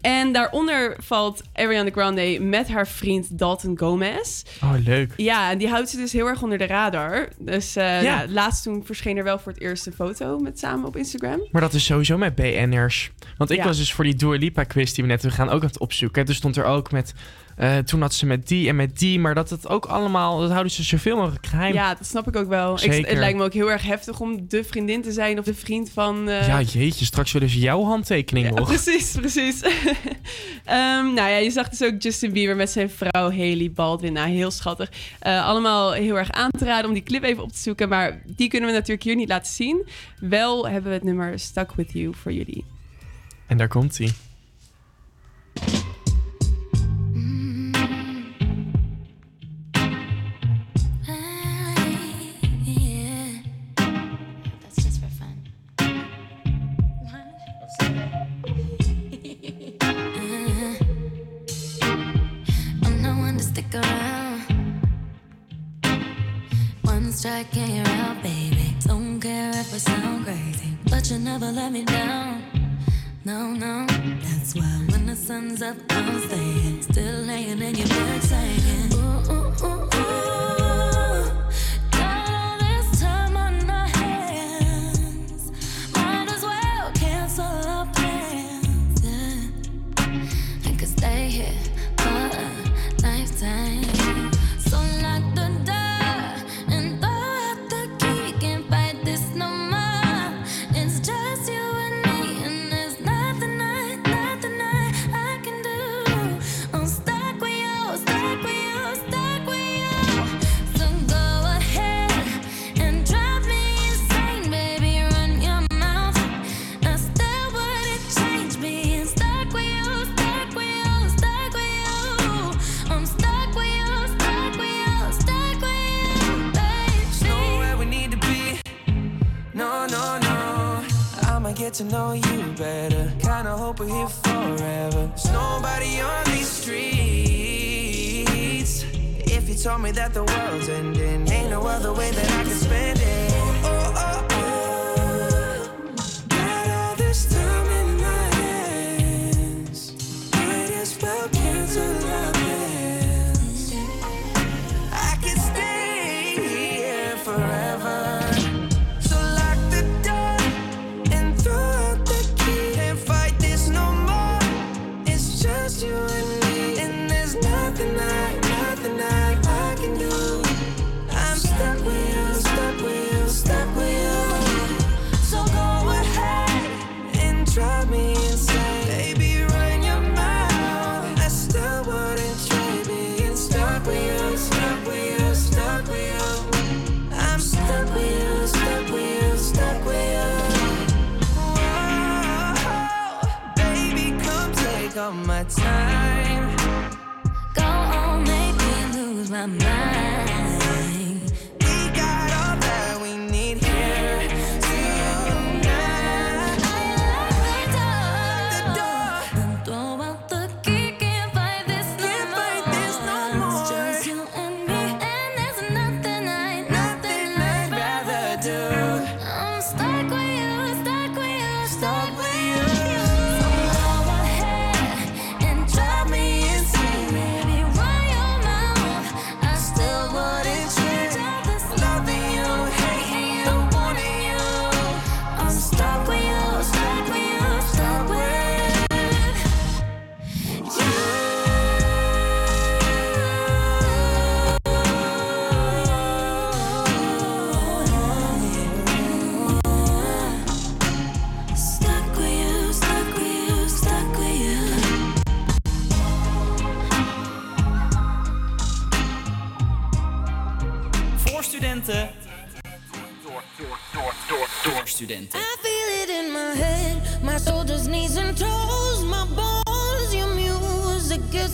en daaronder valt Ariana Grande met haar vriend Dalton Gomez. Oh, leuk. Ja, en die houdt ze dus heel erg onder de radar. Dus eh Ja. laatst toen verscheen er wel voor het eerst een foto met samen op Instagram. Maar dat is sowieso met BN'ers. Want ik Ja. was dus voor die Dua Lipa quiz die we net we gaan ook het opzoeken. Dus stond er ook met... eh, toen had ze met die en met die. Maar dat het ook allemaal... Dat houden ze zoveel mogelijk geheim. Ja, dat snap ik ook wel. Ik, het lijkt me ook heel erg heftig om de vriendin te zijn of de vriend van... eh, Ja, jeetje. Straks willen ze jouw handtekening Ja, nog. precies, precies. Ehm, nou ja, je zag dus ook Justin Bieber met zijn vrouw Haley Baldwin. Nou, heel schattig. Eh, allemaal heel erg aan te raden om die clip even op te zoeken. Maar die kunnen we natuurlijk hier niet laten zien. Wel hebben we het nummer Stuck With You voor jullie. En daar komt hij.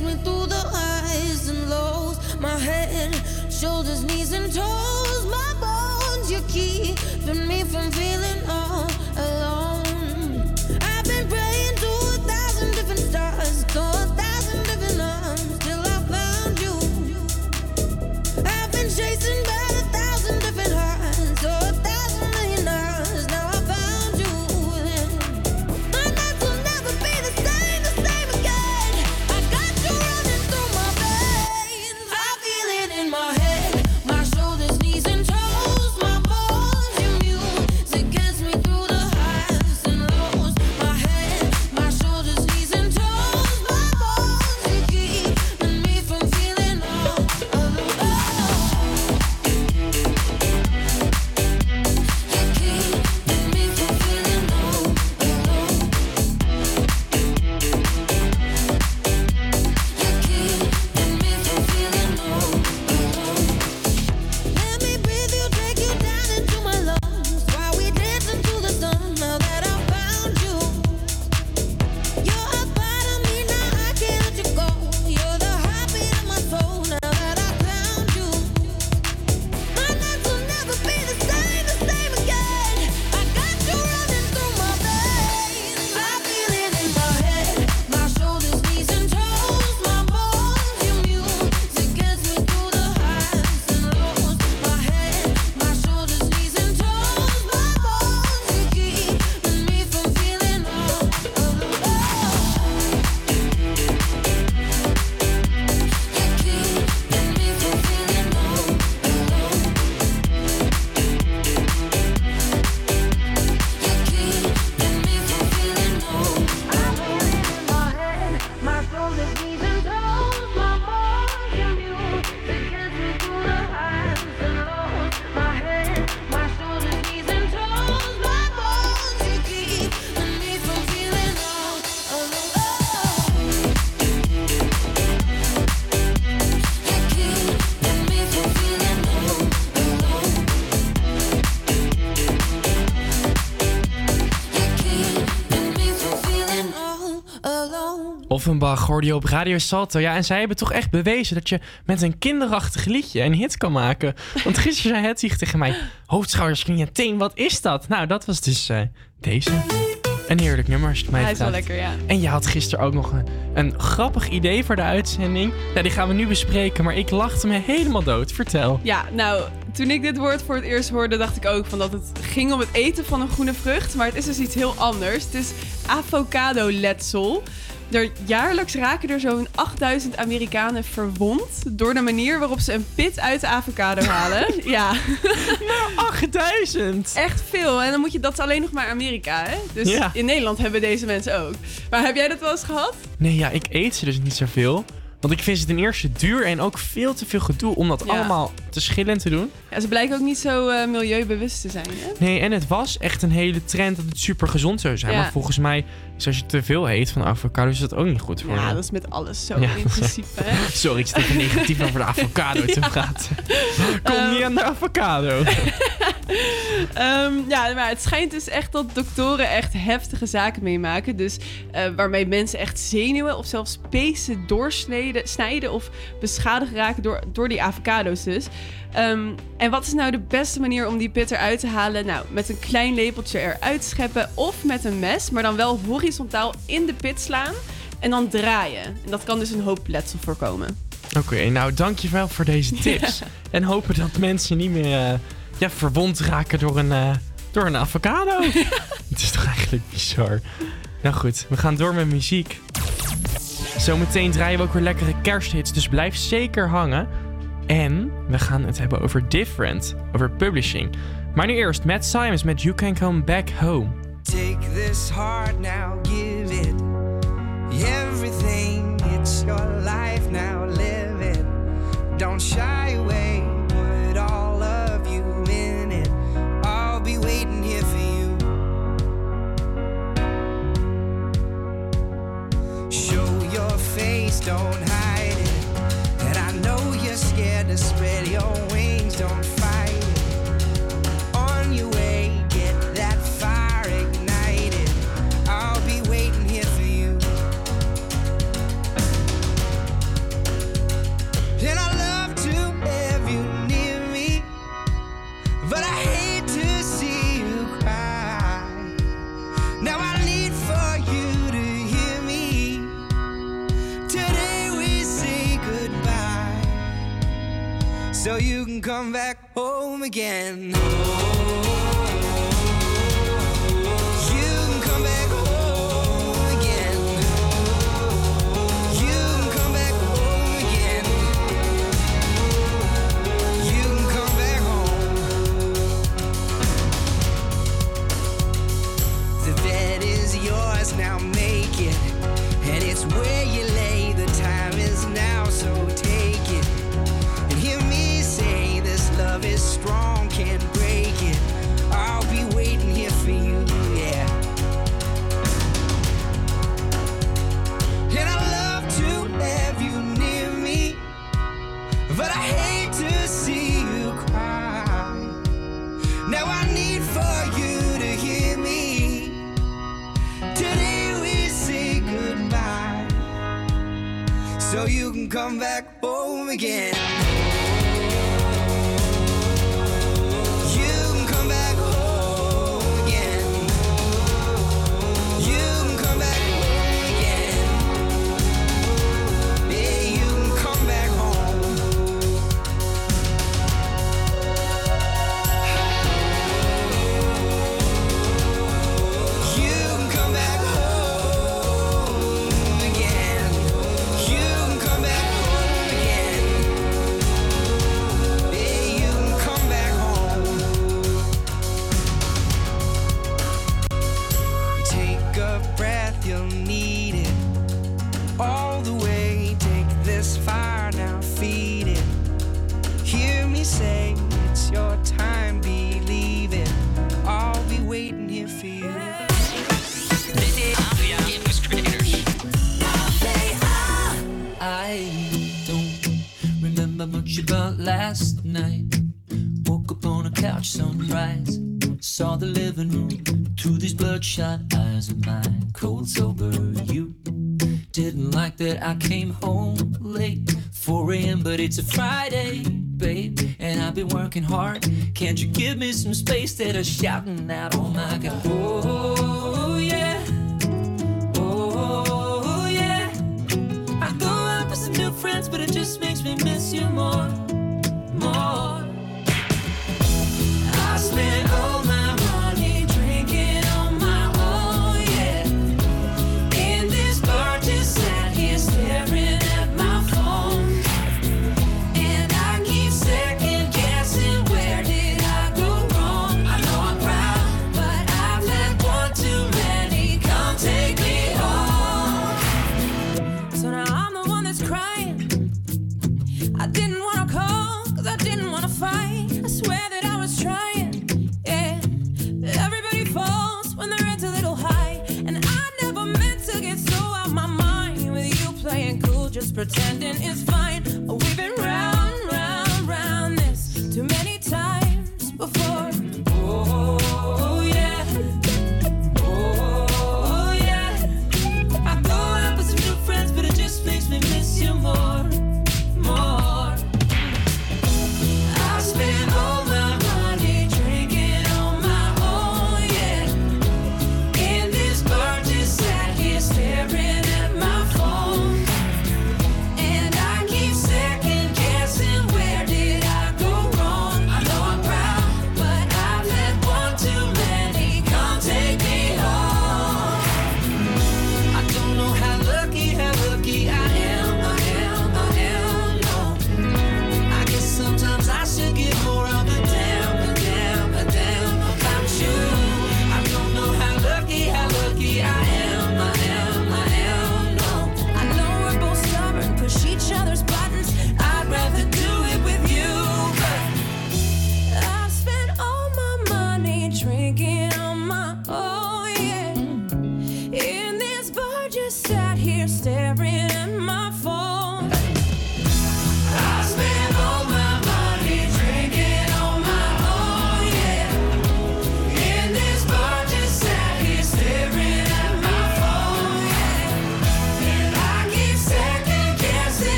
Me through the highs and lows. My head, shoulders, knees, and toes, my bones. You're keeping me from feeling Offenbach hoorde je op Radio Salto. Ja, en zij hebben toch echt bewezen dat je met een kinderachtig liedje een hit kan maken. Want gisteren zei Hedwig tegen mij... Hoofdschouders, knieën, teen, wat is dat? Nou, dat was dus eh, deze. Een heerlijk nummer als je het mij Hij is wel lekker, ja. En je had gisteren ook nog een, een grappig idee voor de uitzending. Ja, die gaan we nu bespreken, maar ik lachte me helemaal dood. Vertel. Ja, nou, toen ik dit woord voor het eerst hoorde, dacht ik ook van dat het ging om het eten van een groene vrucht. Maar het is dus iets heel anders. Het is avocado-letsel. Er, jaarlijks raken er zo'n 8000 Amerikanen verwond door de manier waarop ze een pit uit de avocado halen. ja. Nou, 8000! Echt veel. En dan moet je, dat is alleen nog maar Amerika, hè? Dus Ja. in Nederland hebben deze mensen ook. Maar heb jij dat wel eens gehad? Nee, ja, ik eet ze dus niet zoveel. Want ik vind ze ten eerste duur en ook veel te veel gedoe om dat Ja. allemaal te schillen en te doen. Ja, ze blijken ook niet zo eh, milieubewust te zijn, hè? Nee, en het was echt een hele trend dat het super gezond zou zijn. Ja. Maar volgens mij, is als je te veel eet van avocado, is dat ook niet goed voor Ja, je. dat is met alles zo Ja. in principe? Sorry, ik zit even negatief over de avocado te praten. Kom niet aan de avocado. Ehm, ja, maar het schijnt dus echt dat doktoren echt heftige zaken meemaken. Dus eh, waarmee mensen echt zenuwen of zelfs pezen doorsnijden snijden of beschadigd raken door, door die avocado's dus. Ehm, en wat is nou de beste manier om die pit eruit te halen? Nou, met een klein lepeltje eruit scheppen of met een mes, maar dan wel horizontaal in de pit slaan en dan draaien. En dat kan dus een hoop letsel voorkomen. Oké, nou dankjewel voor deze tips. En hopen dat mensen niet meer eh, ja, verwond raken door een, eh, door een avocado. Het is toch eigenlijk bizar. Nou goed, we gaan door met muziek. Zometeen draaien we ook weer lekkere kersthits, dus blijf zeker hangen. En we gaan het hebben over Different, over publishing. Maar nu eerst Matt Simons met You Can Come Back Home. Take this heart now, give it everything. It's your life now, live it. Don't shy away, put all of you in it. I'll be waiting here for you. Show your face, don't hide it. And I know you're scared to spread your wings, come back home again. come back home again. About last night. Woke up on a couch, sunrise. Saw the living room through these bloodshot eyes of mine. Cold sober, you didn't like that I came home late, 4 a.m. But it's a Friday, babe, and I've been working hard. Can't you give me some space that I'm shouting out? Oh my God. Oh, just makes me miss you more. pretend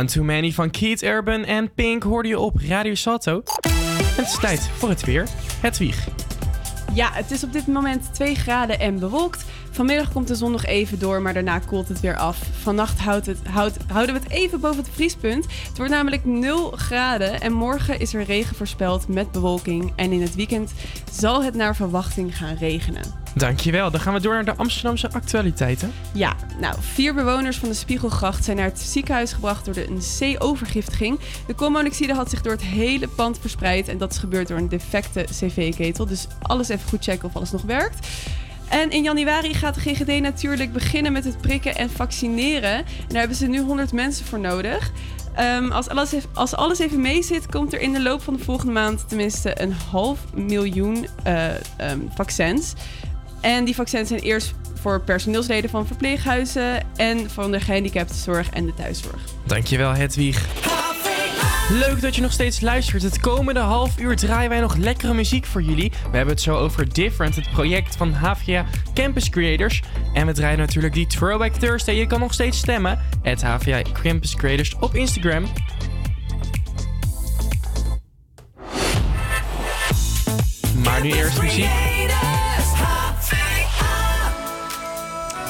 One Too Many van Keith Urban en Pink hoorde je op Radio Salto. Het is tijd voor het weer. Hedwig. Ja, het is op dit moment 2 graden en bewolkt. Vanmiddag komt de zon nog even door, maar daarna koelt het weer af. Vannacht houdt het, houdt, houden we het even boven het vriespunt. Het wordt namelijk 0 graden en morgen is er regen voorspeld met bewolking. En in het weekend zal het naar verwachting gaan regenen. Dankjewel. Dan gaan we door naar de Amsterdamse actualiteiten. Ja, nou, vier bewoners van de Spiegelgracht zijn naar het ziekenhuis gebracht door de, een C-overgiftiging. De koolmonoxide had zich door het hele pand verspreid en dat is gebeurd door een defecte cv-ketel. Dus alles even goed checken of alles nog werkt. En in januari gaat de GGD natuurlijk beginnen met het prikken en vaccineren. En daar hebben ze nu 100 mensen voor nodig. Ehm, als, alles even, als alles even mee zit, komt er in de loop van de volgende maand tenminste een half miljoen eh, ehm, vaccins. En die vaccins zijn eerst voor personeelsleden van verpleeghuizen en van de gehandicaptenzorg en de thuiszorg. Dankjewel Hedwig. Leuk dat je nog steeds luistert. Het komende half uur draaien wij nog lekkere muziek voor jullie. We hebben het zo over Different, het project van HVA Campus Creators. En we draaien natuurlijk die Throwback Thursday. Je kan nog steeds stemmen. Het HVA Campus Creators op Instagram. Maar nu eerst muziek.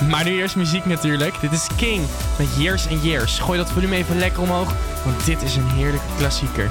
Maar nu eerst muziek natuurlijk. Dit is King met Years and Years. Gooi dat volume even lekker omhoog, want dit is een heerlijke klassieker.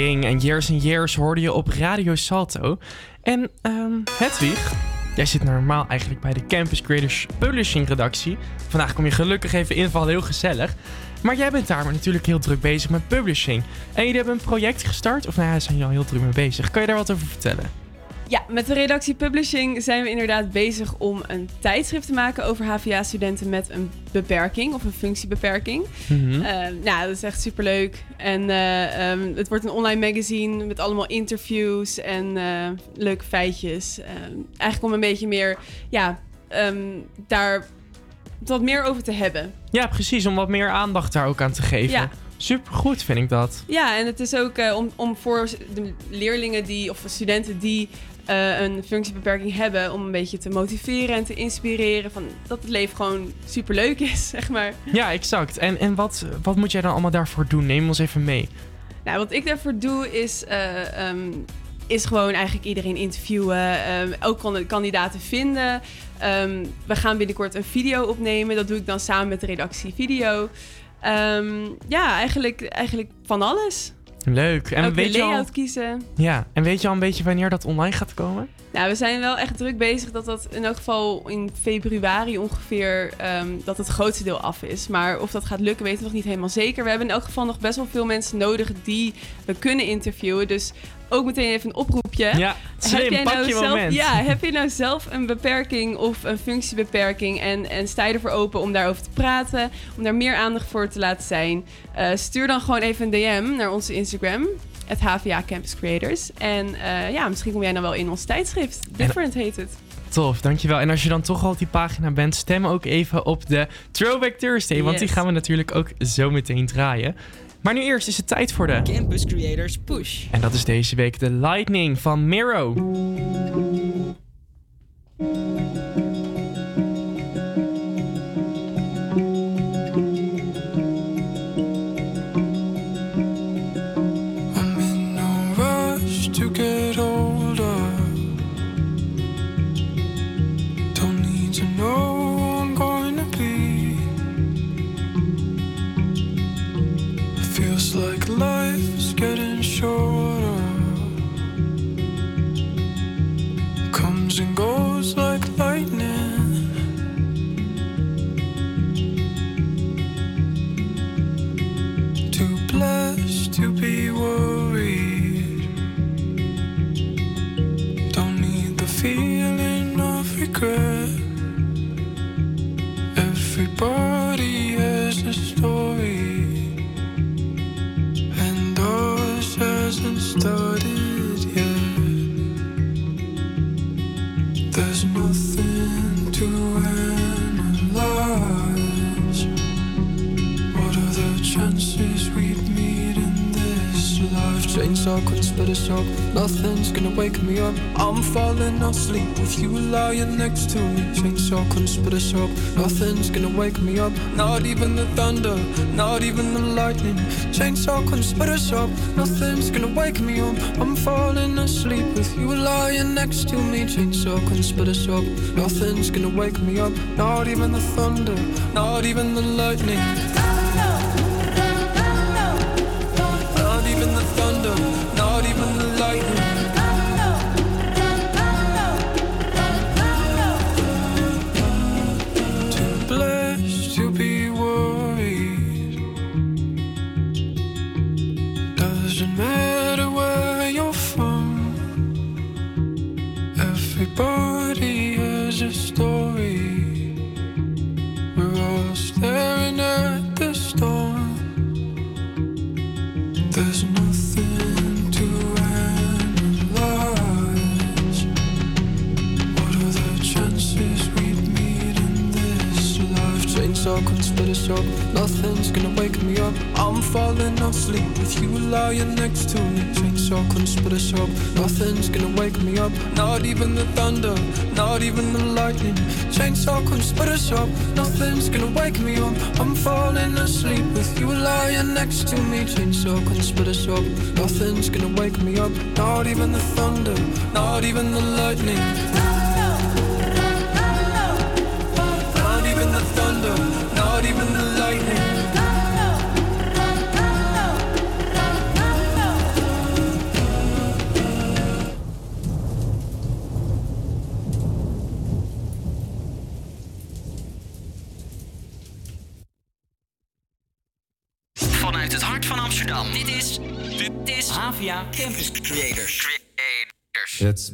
En Years and Years hoorde je op Radio Salto. En ehm Hedwig, jij zit normaal eigenlijk bij de Campus Creators Publishing redactie. Vandaag kom je gelukkig even invallen, heel gezellig. Maar jij bent daar maar natuurlijk heel druk bezig met publishing. En jullie hebben een project gestart, of nou ja, zijn jullie al heel druk mee bezig. Kan je daar wat over vertellen? Ja, met de redactie Publishing zijn we inderdaad bezig om een tijdschrift te maken over HVA-studenten met een beperking of een functiebeperking. Eh, nou, dat is echt superleuk. En eh, ehm, het wordt een online magazine met allemaal interviews en eh, leuke feitjes. Ehm, eigenlijk om een beetje meer, ja, ehm, daar wat meer over te hebben. Ja, precies, om wat meer aandacht daar ook aan te geven. Ja. Supergoed vind ik dat. Ja, en het is ook om, om voor de leerlingen die, of studenten die eh, een functiebeperking hebben, om een beetje te motiveren en te inspireren van dat het leven gewoon superleuk is, zeg maar. Ja, exact. En, en wat, wat moet jij dan allemaal daarvoor doen? Neem ons even mee. Nou, wat ik daarvoor doe is, eh, ehm, is gewoon eigenlijk iedereen interviewen. ehm, ook kan- kandidaten vinden. Ehm, we gaan binnenkort een video opnemen. Dat doe ik dan samen met de redactie video. Ja, eigenlijk, eigenlijk van alles. Leuk. En ook weet je al, kiezen. ja, en weet je al een beetje wanneer dat online gaat komen? Nou, we zijn wel echt druk bezig dat dat in elk geval in februari ongeveer ehm, dat het grootste deel af is. Maar of dat gaat lukken, weten we nog niet helemaal zeker. We hebben in elk geval nog best wel veel mensen nodig die we kunnen interviewen. Dus ook meteen even een oproepje. Ja, slim, pak je zelf, moment. Ja, heb je nou zelf een beperking of een functiebeperking en, en sta je ervoor open om daarover te praten, om daar meer aandacht voor te laten zijn? Eh, stuur dan gewoon even een DM naar onze Instagram, het HVA Campus Creators. En eh, ja, misschien kom jij dan wel in ons tijdschrift. Different heet het. Tof, dankjewel. En als je dan toch al op die pagina bent, stem ook even op de Throwback Thursday. Want die gaan we natuurlijk ook zo meteen draaien. Maar nu eerst is het tijd voor de... Campus Creators Push. En dat is deze week de Lightning van Miro. Life? Chainsaw couldn't split us up. Nothing's gonna wake me up. I'm falling asleep with you lying next to me. Chainsaw couldn't split us up. Nothing's gonna wake me up. Not even the thunder, not even the lightning. Chainsaw couldn't split us up. Nothing's gonna wake me up. I'm falling asleep with you lying next to me. Chainsaw couldn't split us up. Nothing's gonna wake me up. Not even the thunder, not even the lightning. Us up. Nothing's gonna wake me up. I'm falling asleep with you lying next to me. Chainsaw couldn't split us up. Nothing's gonna wake me up. Not even the thunder, not even the lightning. Chainsaw couldn't split us up. Nothing's gonna wake me up. I'm falling asleep with you lying next to me. Chainsaw couldn't split us up. Nothing's gonna wake me up. Not even the thunder, not even the lightning.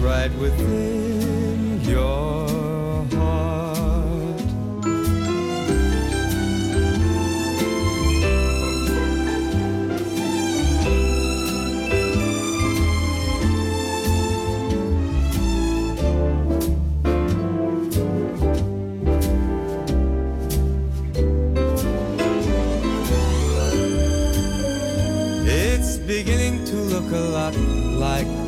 right within your heart. It's beginning to look a lot like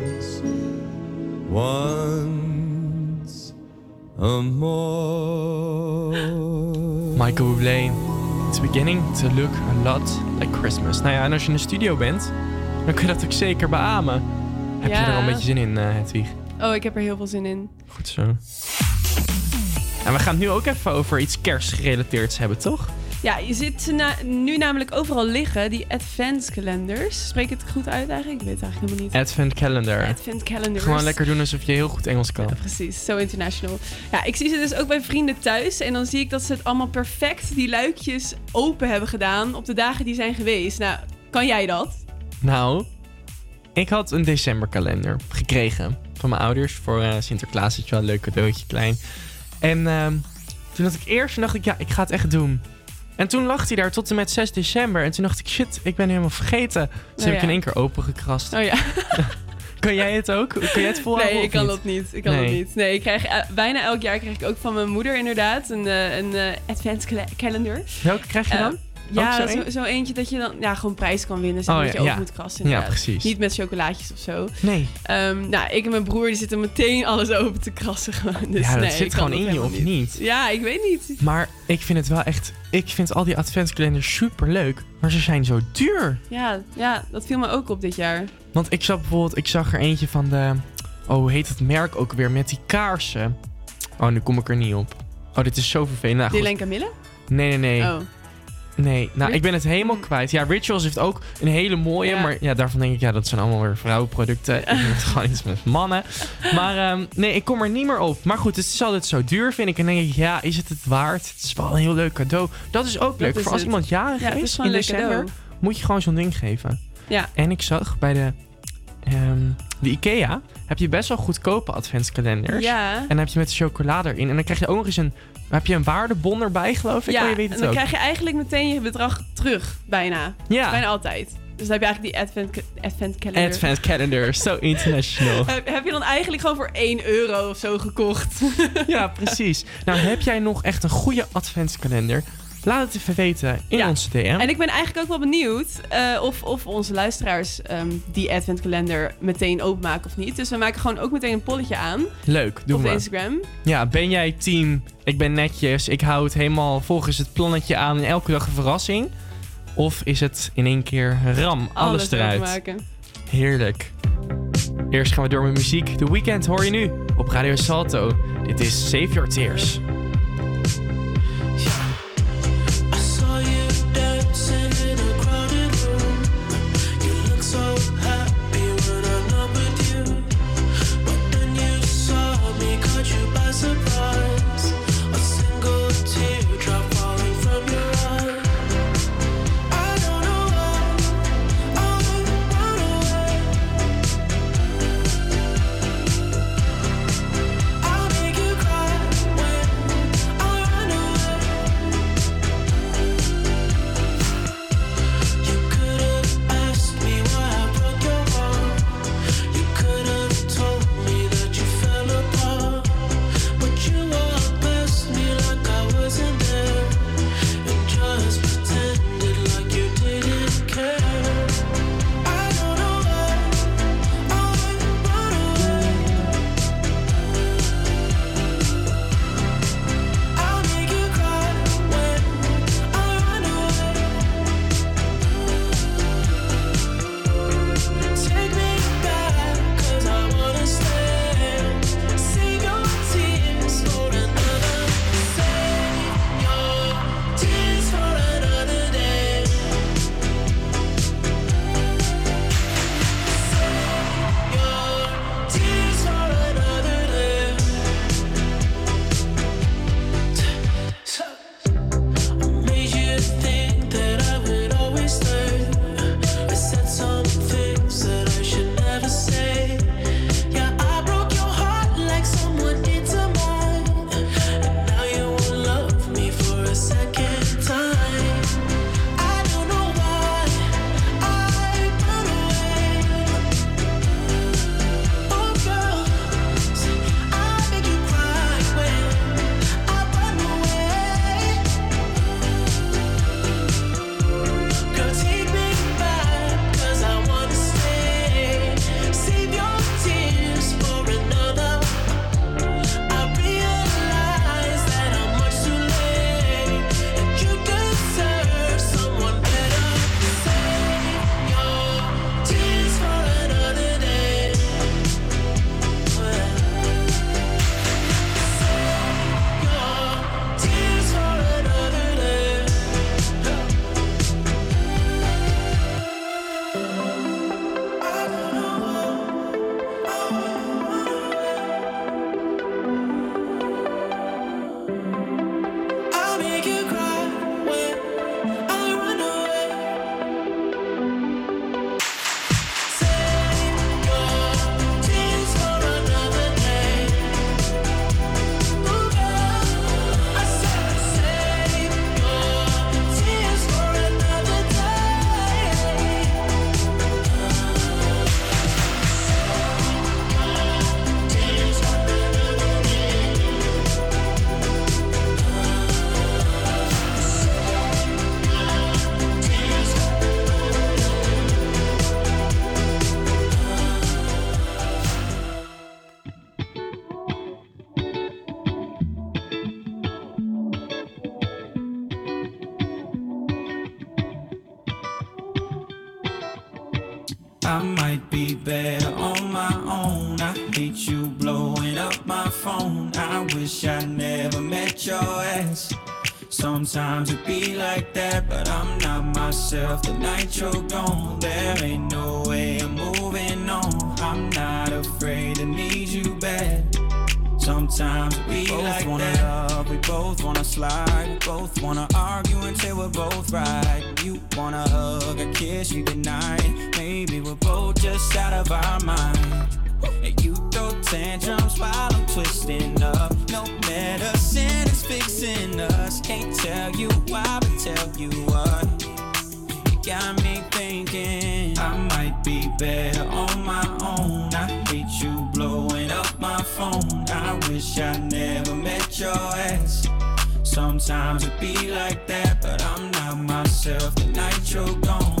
once a more. Michael Bublé. It's beginning to look a lot like Christmas. Nou ja, en als je in de studio bent, dan kun je dat ook zeker beamen. Heb je er al een beetje zin in, eh Hedwig? Oh, ik heb er heel veel zin in. Goed zo. En we gaan het nu ook even over iets kerstgerelateerds hebben, toch? Ja, je ziet na- nu namelijk overal liggen, die advent calendars. Spreek het goed uit eigenlijk? Ik weet het eigenlijk helemaal niet. Advent calendar. Advent calendars. Gewoon lekker doen alsof je heel goed Engels kan. Precies, zo international. Ja, ik zie ze dus ook bij vrienden thuis. En dan zie ik dat ze het allemaal perfect, die luikjes, open hebben gedaan op de dagen die zijn geweest. Nou, kan jij dat? Nou, ik had een decemberkalender gekregen van mijn ouders voor eh, Sinterklaas. Je wel, een leuk cadeautje, klein. En ehm, toen had ik eerst, dacht ik, ja, ik ga het echt doen. En toen lag hij daar tot en met 6 december. En toen dacht ik, shit, ik ben helemaal vergeten. Dus Oh, heb ik ja. in één keer opengekrast. Oh ja. Kan jij het ook? Kan jij het volhouden? Nee, ik kan niet? dat niet. Ik kan Nee. dat niet. Nee, ik krijg eh, bijna elk jaar krijg ik ook van mijn moeder inderdaad een, eh, een eh, advent calendar. Welke krijg je dan? Ja, zo zo, een? zo eentje dat je dan ja, gewoon prijs kan winnen. Zeg, Oh, dat ja, je ja. moet krassen. Ja, precies. Niet met chocolaatjes of zo. Nee. Ehm, nou, ik en mijn broer die zitten meteen alles open te krassen. gewoon. Dus ja, dat nee, zit gewoon in je, of niet? Ja, ik weet niet. Maar ik vind het wel echt... Ik vind al die adventskalenders super leuk. Maar ze zijn zo duur. Ja, ja, dat viel me ook op dit jaar. Want ik zag bijvoorbeeld... Ik zag er eentje van de... Oh, hoe heet het merk ook weer? Met die kaarsen. Oh, nu kom ik er niet op. Oh, dit is zo vervelend. Nou. Dylan en Camille? Nee, nee, nee. Oh. Nee, nou, Rit- ik ben het helemaal kwijt. Ja, Rituals heeft ook een hele mooie, Ja. maar ja, daarvan denk ik, ja, dat zijn allemaal weer vrouwenproducten. Ik moet gewoon iets met mannen. Maar ehm, nee, ik kom er niet meer op. Maar goed, het is altijd zo duur, vind ik. En dan denk ik, ja, is het het waard? Het is wel een heel leuk cadeau. Dat is ook leuk. is Voor als het. iemand jarig Ja, is in december, cadeau. moet je gewoon zo'n ding geven. Ja. En ik zag bij de, ehm, de IKEA, heb je best wel goedkope adventskalenders. Ja. En dan heb je met chocolade erin. En dan krijg je ook nog eens een, heb je een waardebon erbij, geloof ik? ja, Oh, je weet en het dan ook. krijg je eigenlijk meteen je bedrag terug, bijna. Ja. Bijna altijd. Dus dan heb je eigenlijk die advent, advent calendar. Advent calendar, so international. Heb, heb je dan eigenlijk gewoon voor 1 euro of zo gekocht? ja, precies. Nou, heb jij nog echt een goede adventskalender? Laat het even weten in Ja. onze DM. En ik ben eigenlijk ook wel benieuwd eh, of, of onze luisteraars ehm, die adventkalender meteen openmaken of niet. Dus we maken gewoon ook meteen een polletje aan Leuk, doen op we. Instagram. Ja, ben jij team, ik ben netjes, ik hou het helemaal volgens het plannetje aan en elke dag een verrassing? Of is het in één keer ram, alles, eruit? maken. Heerlijk. Eerst gaan we door met muziek. The Weekend hoor je nu op Radio Salto. Dit is Save Your Tears. kiss you goodnight. Maybe we're both just out of our mind. And you throw tantrums while I'm twisting up. No medicine is fixing us. Can't tell you why, but tell you what. You got me thinking I might be better on my own. I hate you blowing up my phone. I wish I never met your ass. Sometimes it be like that, but I'm not myself the night you're gone.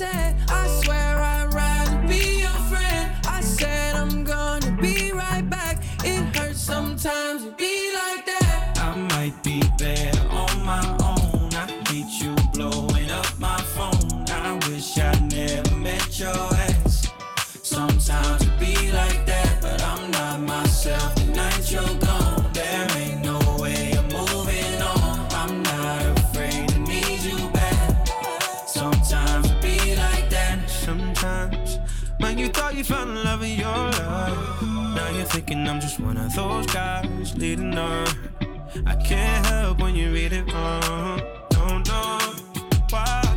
said just one of those guys leading on. I can't help when you read it wrong. Don't know why.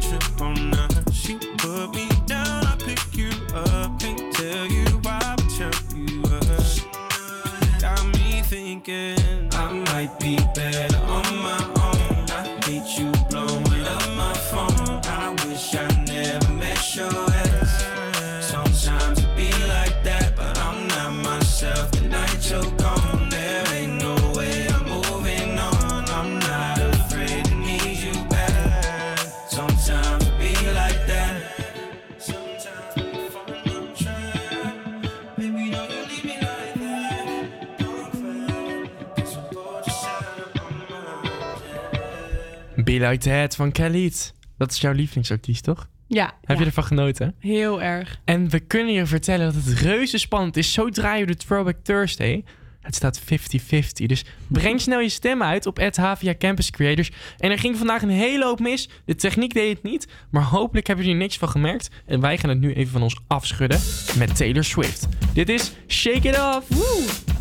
Like That van Khalid. Dat is jouw lievelingsartiest, toch? Ja. Heb je ervan genoten? Heel erg. En we kunnen je vertellen dat het reuze spannend is. Zo draaien we de Throwback Thursday. Het staat 50-50. Dus breng snel je stem uit op Havia Campus Creators. En er ging vandaag een hele hoop mis. De techniek deed het niet. Maar hopelijk hebben jullie niks van gemerkt. En wij gaan het nu even van ons afschudden met Taylor Swift. Dit is Shake It Off. Woo!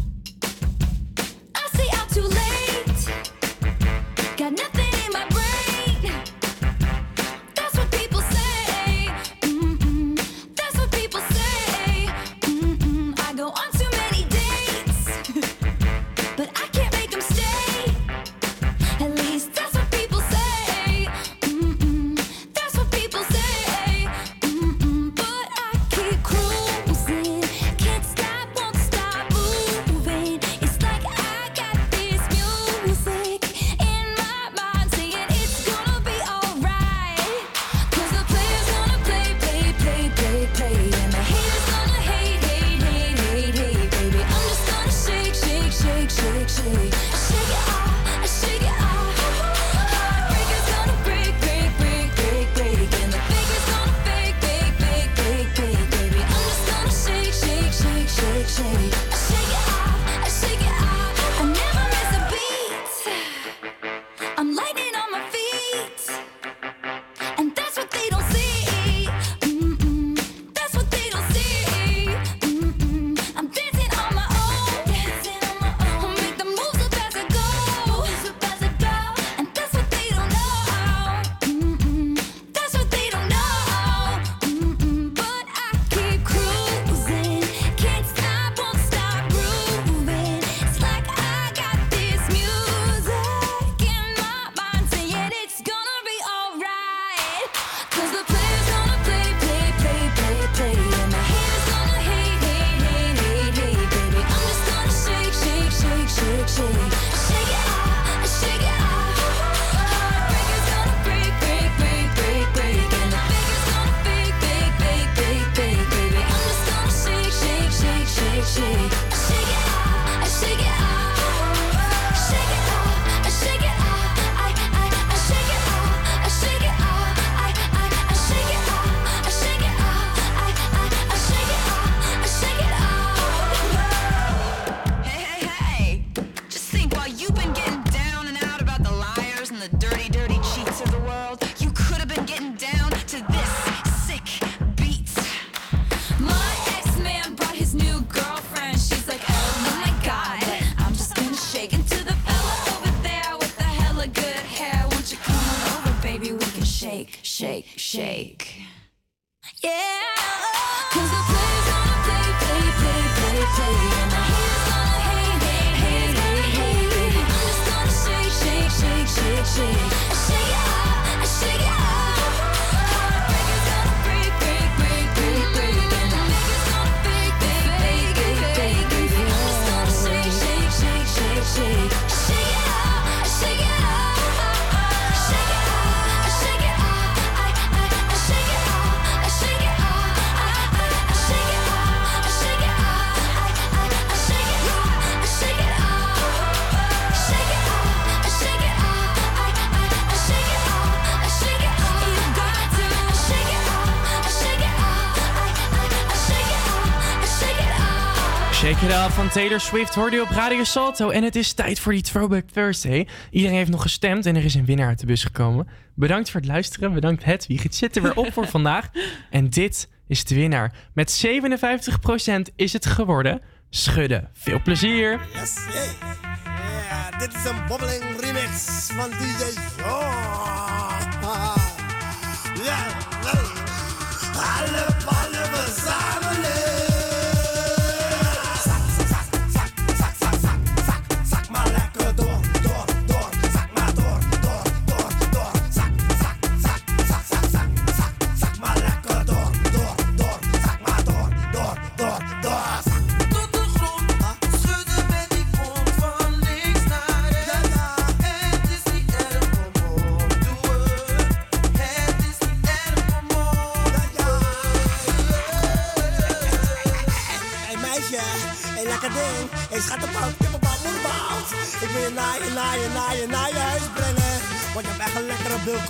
Taylor Swift hoorde je op Radio Salto en het is tijd voor die Throwback Thursday. Iedereen heeft nog gestemd en er is een winnaar uit de bus gekomen. Bedankt voor het luisteren, bedankt Hedwig. Het zit er weer op voor vandaag. En dit is de winnaar. Met 57% is het geworden Schudden. Veel plezier! Yes, hey. dit is een bobbeling remix van DJ Ja, Alle ballen. naar je, naar je, naar je, naar je huis brengen. Want je hebt echt een lekkere bulk